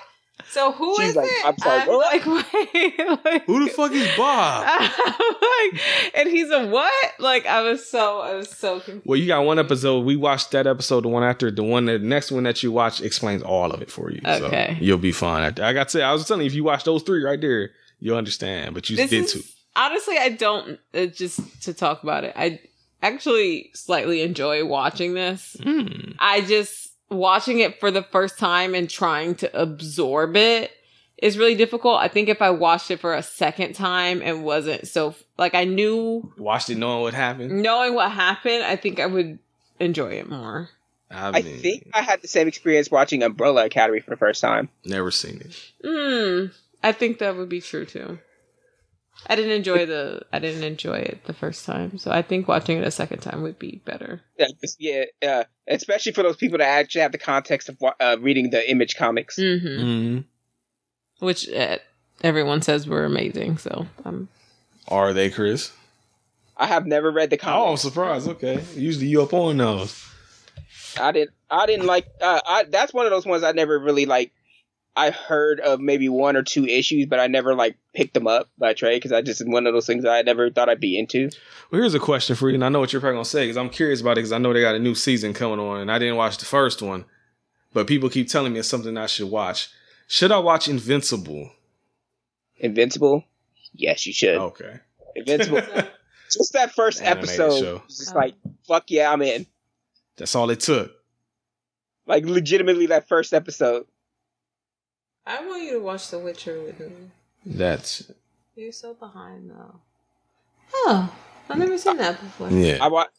So who is She's like, it?" "I'm sorry, what?" like, wait, like, who the fuck is Bob? like, and he's a what? Like, I was so, I was so confused. Well, you got one episode. We watched that episode. The one after the one, the next one that you watch explains all of it for you. Okay. so you'll be fine. I, I got to say, I was telling you, if you watch those three right there, you'll understand. But you This did is too. honestly, I don't. Uh, just to talk about it, I actually slightly enjoy watching this. Hmm. I just watching it for the first time and trying to absorb it is really difficult. I think if I watched it for a second time and wasn't so like I knew Watched it knowing what happened. knowing what happened, I think I would enjoy it more. I, I think I had the same experience watching Umbrella Academy for the first time. never seen it. Hmm. I think that would be true too. I didn't enjoy the I didn't enjoy it the first time, so I think watching it a second time would be better. Yeah, yeah, uh, especially for those people that actually have the context of wa- uh, reading the Image comics. hmm Mm-hmm. Which uh, everyone says were amazing, so um Are they, Chris? I have never read the comics. Oh, I'm surprised. Okay, usually you up on those. I didn't. I didn't like. Uh, I, that's one of those ones I never really like. I heard of maybe one or two issues, but I never like picked them up by trade because I just one of those things I never thought I'd be into. Well, here's a question for you, and I know what you're probably gonna say because I'm curious about it because I know they got a new season coming on, and I didn't watch the first one, but people keep telling me it's something I should watch. Should I watch Invincible? Invincible. Yes, you should. Okay. Invincible. just that first episode. Just like fuck yeah, I'm in. That's all it took. Like legitimately, that first episode. I want you to watch The Witcher with me. That's You're so behind though. Oh, I've never seen that before. yeah. I watch.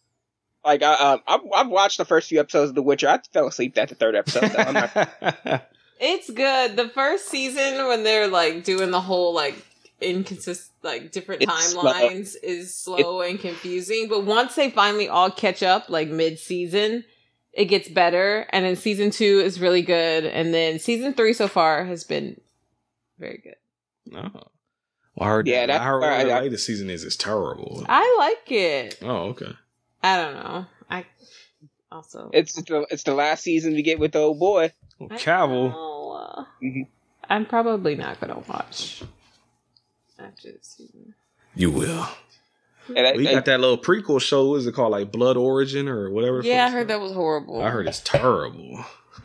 Like I, um, I've, I've watched the first few episodes of The Witcher. I fell asleep at the third episode. So I'm not, It's good. The first season when they're like doing the whole like inconsistent like different It's slow. timelines is slow and confusing. But once they finally all catch up, like mid season, it gets better. And then season two is really good. And then season three so far has been very good. oh Well, I heard. Yeah, Yeah, that's I heard why what the I- latest season is. It's terrible. I like it. oh, okay. I don't know. I also it's the it's the last season we get with the old boy. Well, I Cavill. know. Mhm. I'm probably not gonna watch after this season. You will. And I, We got that little prequel show. What is it called? Like Blood Origin or whatever. Yeah, I heard it's that was horrible. I heard it's terrible.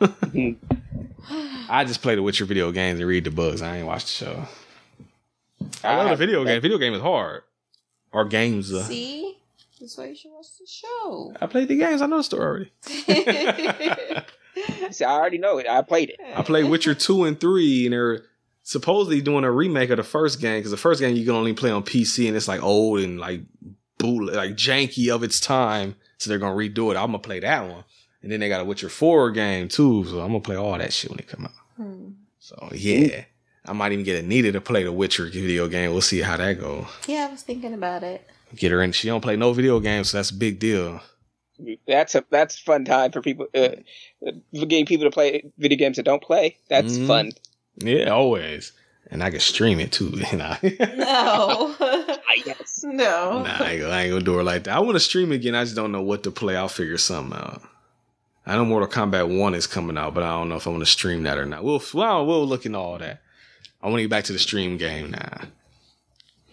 I just play the Witcher video games and read the books. I ain't watched the show. I love the video game. Video game is hard. Or games. Uh, See, that's why you should watch the show. I played the games. I know the story already. See, I already know it. I played it. I played Witcher two and three, and they're supposedly doing a remake of the first game because the first game you can only play on PC, and it's like old and like boot, like janky of its time. So they're gonna redo it. I'm gonna play that one, and then they got a Witcher Four game too. So I'm gonna play all that shit when it come out. Hmm. So yeah, I might even get Anita to play the Witcher video game. We'll see how that goes. Yeah, I was thinking about it. Get her in. She don't play no video games, so that's a big deal. That's a that's a fun time for people. Uh, uh, getting people to play video games that don't play. That's Mhm. fun. Yeah, always. And I can stream it too. nah, No. yes. no. nah, I ain't, gonna, I ain't gonna do it like that. I want to stream again. I just don't know what to play. I'll figure something out. I know Mortal Kombat One is coming out, but I don't know if I'm gonna stream that or not. We'll well, we'll look into all that. I want to get back to the stream game now.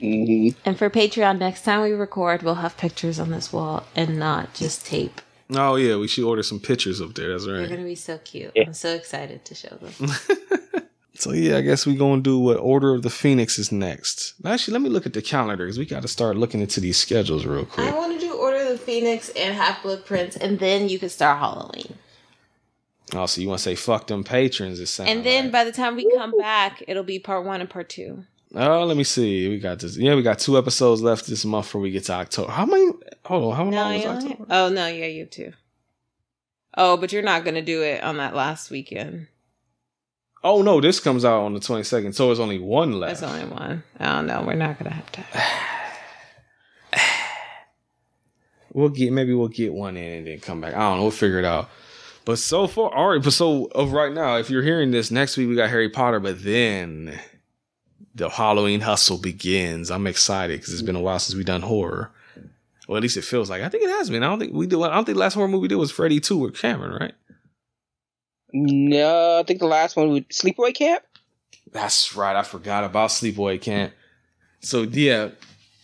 Mm-hmm. And for Patreon, next time we record, we'll have pictures on this wall and not just tape. Oh yeah, we should order some pictures up there. That's right. They're gonna be so cute. Yeah. I'm so excited to show them. So yeah, I guess we're gonna do what Order of the Phoenix is next. Actually, let me look at the calendar because we got to start looking into these schedules real quick. I want to do Order of the Phoenix and Half Blood Prince, and then you can start Halloween. Oh, so you want to say fuck them patrons? It sounds And then like. by the time we come back, it'll be part one and part two. Oh, let me see. We got this. Yeah, we got two episodes left this month before we get to October. How many? Hold on. How No, long is you only- October? oh no, yeah, you too. Oh, but you're not gonna do it on that last weekend. Oh no, this comes out on the twenty second, so it's only one left. That's only one. Oh no, we're not gonna have time. We'll get maybe we'll get one in and then come back. I don't know. We'll figure it out. But so far, all right. But so of right now, if you're hearing this next week, we got Harry Potter. But then the Halloween hustle begins. I'm excited because it's been a while since we've done horror. Well, at least it feels like. I think it has been. I don't think we did. I don't think the last horror movie we did was Freddy Two with Cameron, right? No, I think the last one was Sleepaway Camp. That's right. I forgot about Sleepaway Camp. So yeah,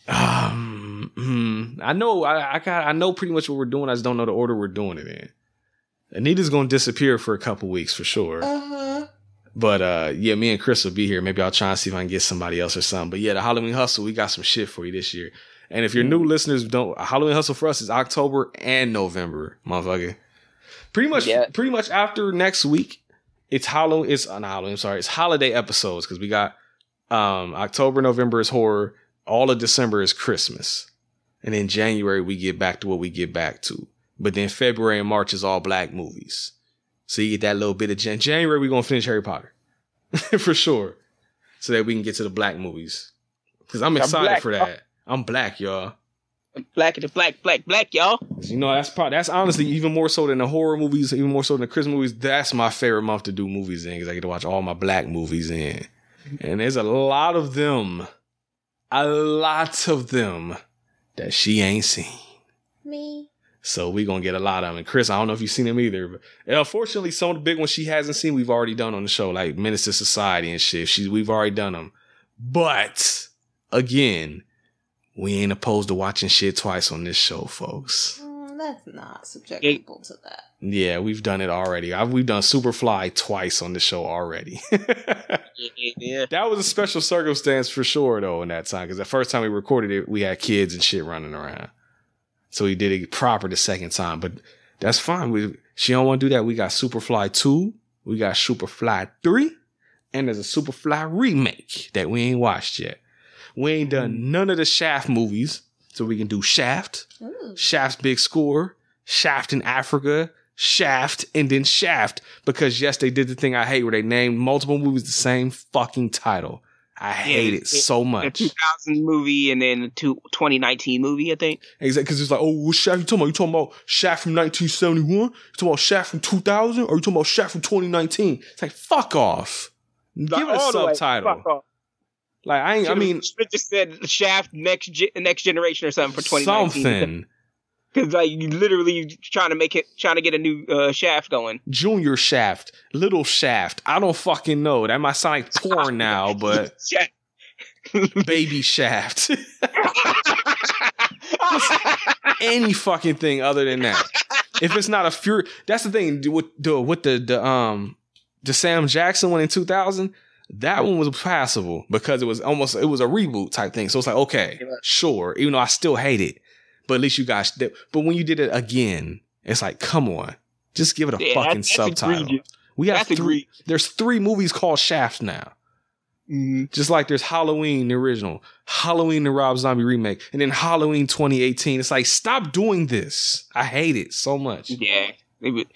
um, hmm, I know. I, I got. I know pretty much what we're doing. I just don't know the order we're doing it in. Anita's gonna disappear for a couple weeks for sure. Uh-huh. But uh, yeah, me and Chris will be here. Maybe I'll try and see if I can get somebody else or something. But yeah, the Halloween hustle, we got some shit for you this year. And if you're new listeners, don't Halloween hustle for us is October and November, motherfucker. Pretty much, Yeah. pretty much after next week, it's Halloween. It's uh, not Halloween. I'm sorry, it's holiday episodes because we got um October, November is horror. All of December is Christmas, and then January we get back to what we get back to. But then February and March is all black movies. So you get that little bit of Jan- January. We're gonna finish Harry Potter for sure, so that we can get to the black movies. Because I'm I'm excited for that. I'm black, y'all. Black and the black, black, black, y'all. You know, that's probably that's honestly even more so than the horror movies, even more so than the Christmas movies. That's my favorite month to do movies in because I get to watch all my black movies in, and there's a lot of them, a lot of them that she ain't seen. Me. So we gonna get a lot of them. And Chris, I don't know if you've seen them either, but unfortunately, some of the big ones she hasn't seen, we've already done on the show, like Menace to Society and shit. She, we've already done them. But again, we ain't opposed to watching shit twice on this show, folks. Mm, let's not subject Yeah. people to that. Yeah, we've done it already. I've, we've done Superfly twice on the show already. Yeah. that was a special circumstance for sure, though, in that time. Because the first time we recorded it, we had kids and shit running around. So we did it proper the second time. But that's fine. We She don't want to do that. We got Superfly 2, we got Superfly 3, and there's a Superfly remake that we ain't watched yet. We ain't done mm. none of the Shaft movies. So we can do Shaft, Ooh. Shaft's Big Score, Shaft in Africa, Shaft, and then Shaft. Because yes, they did the thing I hate where they named multiple movies the same fucking title. I hate it, it- so The much. 2000 movie and then the two, 2019 movie, I think. Exactly, because it's like, oh, what Shaft you talking about? You talking about Shaft from 1971? You talking about Shaft from 2000? Or are you talking about Shaft from 2019? It's like, fuck off. Give it a All the way, subtitle. Fuck off. Like, I ain't, I mean, should've just said Shaft next ge- next generation or something for 2019. something. Because like you literally trying to make it, trying to get a new uh, Shaft going. Junior Shaft, Little Shaft. I don't fucking know. That might sound like porn now, but Baby Shaft. Any fucking thing other than that. If it's not a fury, that's the thing with the with the the um the Sam Jackson one in 2000. That one was passable because it was almost it was a reboot type thing. So it's like okay, sure, even though I still hate it, but at least you guys. But when you did it again, it's like come on, just give it a Yeah, fucking that's- that's subtitle. egregious. We have That's three. egregious. There's three movies called Shaft now. Mm-hmm. Just like there's Halloween, the original, Halloween, the Rob Zombie remake, and then Halloween 2018. It's like, stop doing this. I hate it so much. Yeah, they would.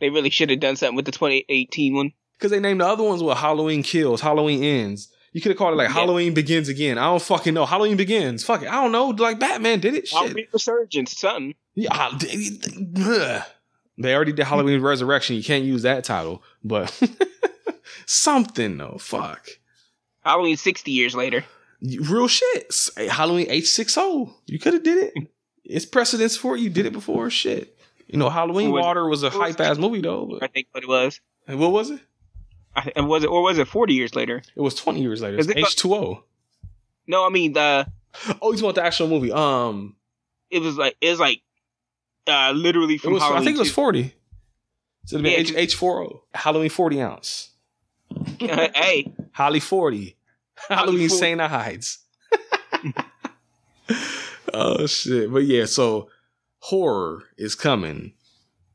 They really should have done something with the 2018 one. Because they named the other ones what Halloween Kills, Halloween Ends. You could have called it like Yeah. Halloween Begins Again. I don't fucking know. Halloween Begins. Fuck it. I don't know. Like Batman did it. Shit. Halloween Resurgence, something. Yeah, they already did Halloween Resurrection. You can't use that title, but something though. Fuck. Halloween 60 years later. Real shit. Halloween H60. You could have did it. It's precedence for it. You did it before. Shit. You know, Halloween Was- Water was a hype ass movie though. I think what it was. and what was it? I, and was it or was it 40 years later? It was 20 years later. It's Is H2O. No, I mean the Oh, you want the actual movie? Um, it was like it was like uh literally from was. I think it was 40. So it'd be Yeah, H H4O. Halloween 40 ounce. hey, Holly 40. Halloween Santa Hides. oh shit. But yeah, so horror is coming.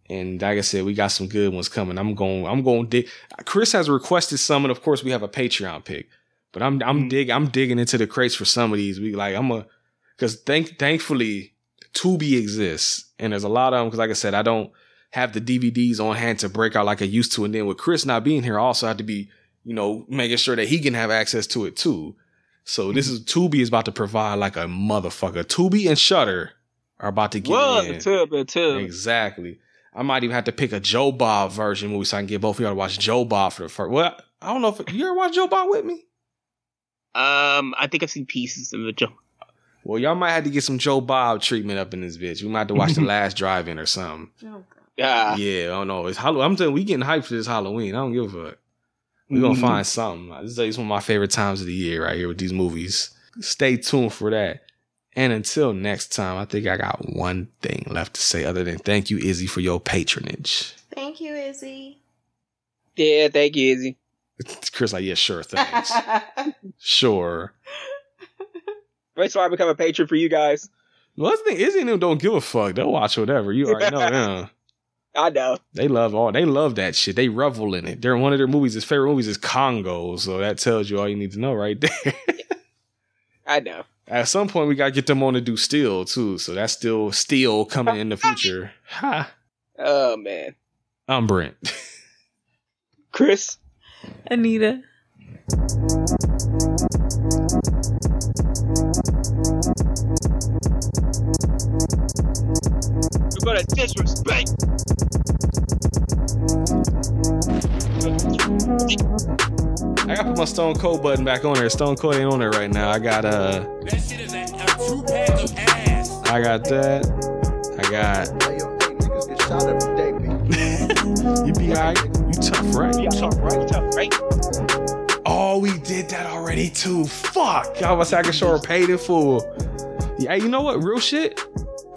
And like I said, we got some good ones coming. I'm going I'm going dig Chris has requested some, and of course we have a Patreon pick. But I'm I'm dig I'm digging into the crates for some of these. We like I'm a because thank thankfully Tubi exists. And there's a lot of them because like I said, I don't have the DVDs on hand to break out like I used to. And then with Chris not being here, I also have to be you know, making sure that he can have access to it too. So this is Tubi is about to provide like a motherfucker. Tubi and Shutter are about to get in. tub, tub. Exactly. I might even have to pick a Joe Bob version movie so I can get both of y'all to watch Joe Bob for the first. Well, I don't know if you ever watch Joe Bob with me. Um, I think I've seen pieces of the joke. Well, y'all might have to get some Joe Bob treatment up in this bitch. We might have to watch the last drive-in or something. Yeah, Yeah, I don't know. It's Halloween. I'm telling you, we getting hyped for this Halloween. I don't give a fuck. We're gonna Mhm. find something. This is one of my favorite times of the year right here with these movies. Stay tuned for that. And until next time, I think I got one thing left to say other than thank you, Izzy, for your patronage. Thank you, Izzy. yeah. Thank you, Izzy. Chris, like, yeah, sure, thanks. sure. That's why I become a patron for you guys. Well, that's the thing. Izzy and them don't give a fuck. They'll watch whatever. You already know them. I know. They love all. They love that shit. They revel in it. They're one of their movies. His favorite movies is Congo. So that tells you all you need to know right there. I know. At some point, we gotta get them on to do Steel too. So that's still Steel coming in the future. Ha! Oh man, I'm Brent. Chris. Anita. You're gonna disrespect. I got to put my Stone Cold button back on there. Stone Cold ain't on there right now. I got uh, I got that. I got. Hey, yo, hey, niggas get shot every day, B. You be alright. You tough, right? You tough, right? You Tough, right? Oh, we did that already too. Fuck. I was I can show her paid in full. Yeah, you know what? Real shit.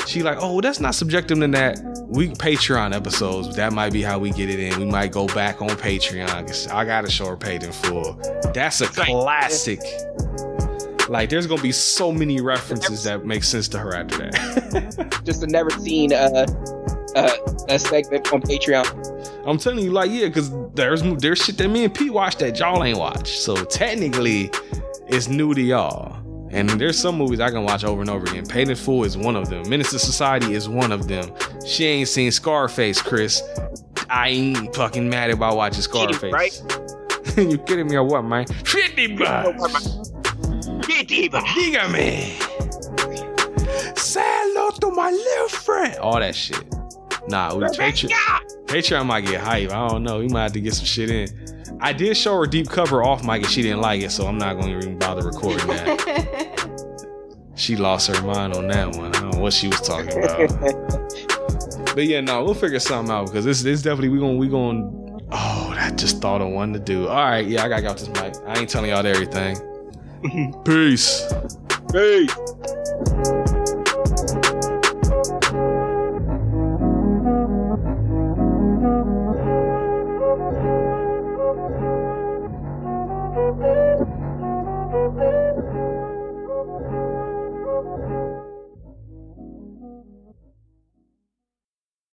She like, oh, that's not subjective to that. We Patreon episodes. That might be how we get it in. We might go back on Patreon. I gotta show her paid in full. That's a classic. Like, there's gonna be so many references that make sense to her after that. Just a never seen uh uh a segment on Patreon. I'm telling you, like, yeah, because there's there's shit that me and Pete watched that y'all ain't watched. So technically, it's new to y'all. And there's some movies I can watch over and over again. Paid in Full is one of them. Menace to Society is one of them. She ain't seen Scarface, Chris. I ain't fucking mad about watching Scarface. right? you kidding me or what, man? 50 bucks. Dígame. Say hello to my little friend. All that shit. Nah, we Patreon. Patreon might get hype. I don't know. We might have to get some shit in. I did show her deep cover off mic and she didn't like it, so I'm not going to even bother recording that. she lost her mind on that one. I don't know what she was talking about. but yeah, no, we'll figure something out because this this definitely we gonna we gonna. Oh, I just thought of one to do. All right, yeah, I gotta get off this mic. I ain't telling y'all everything. Peace. Hey.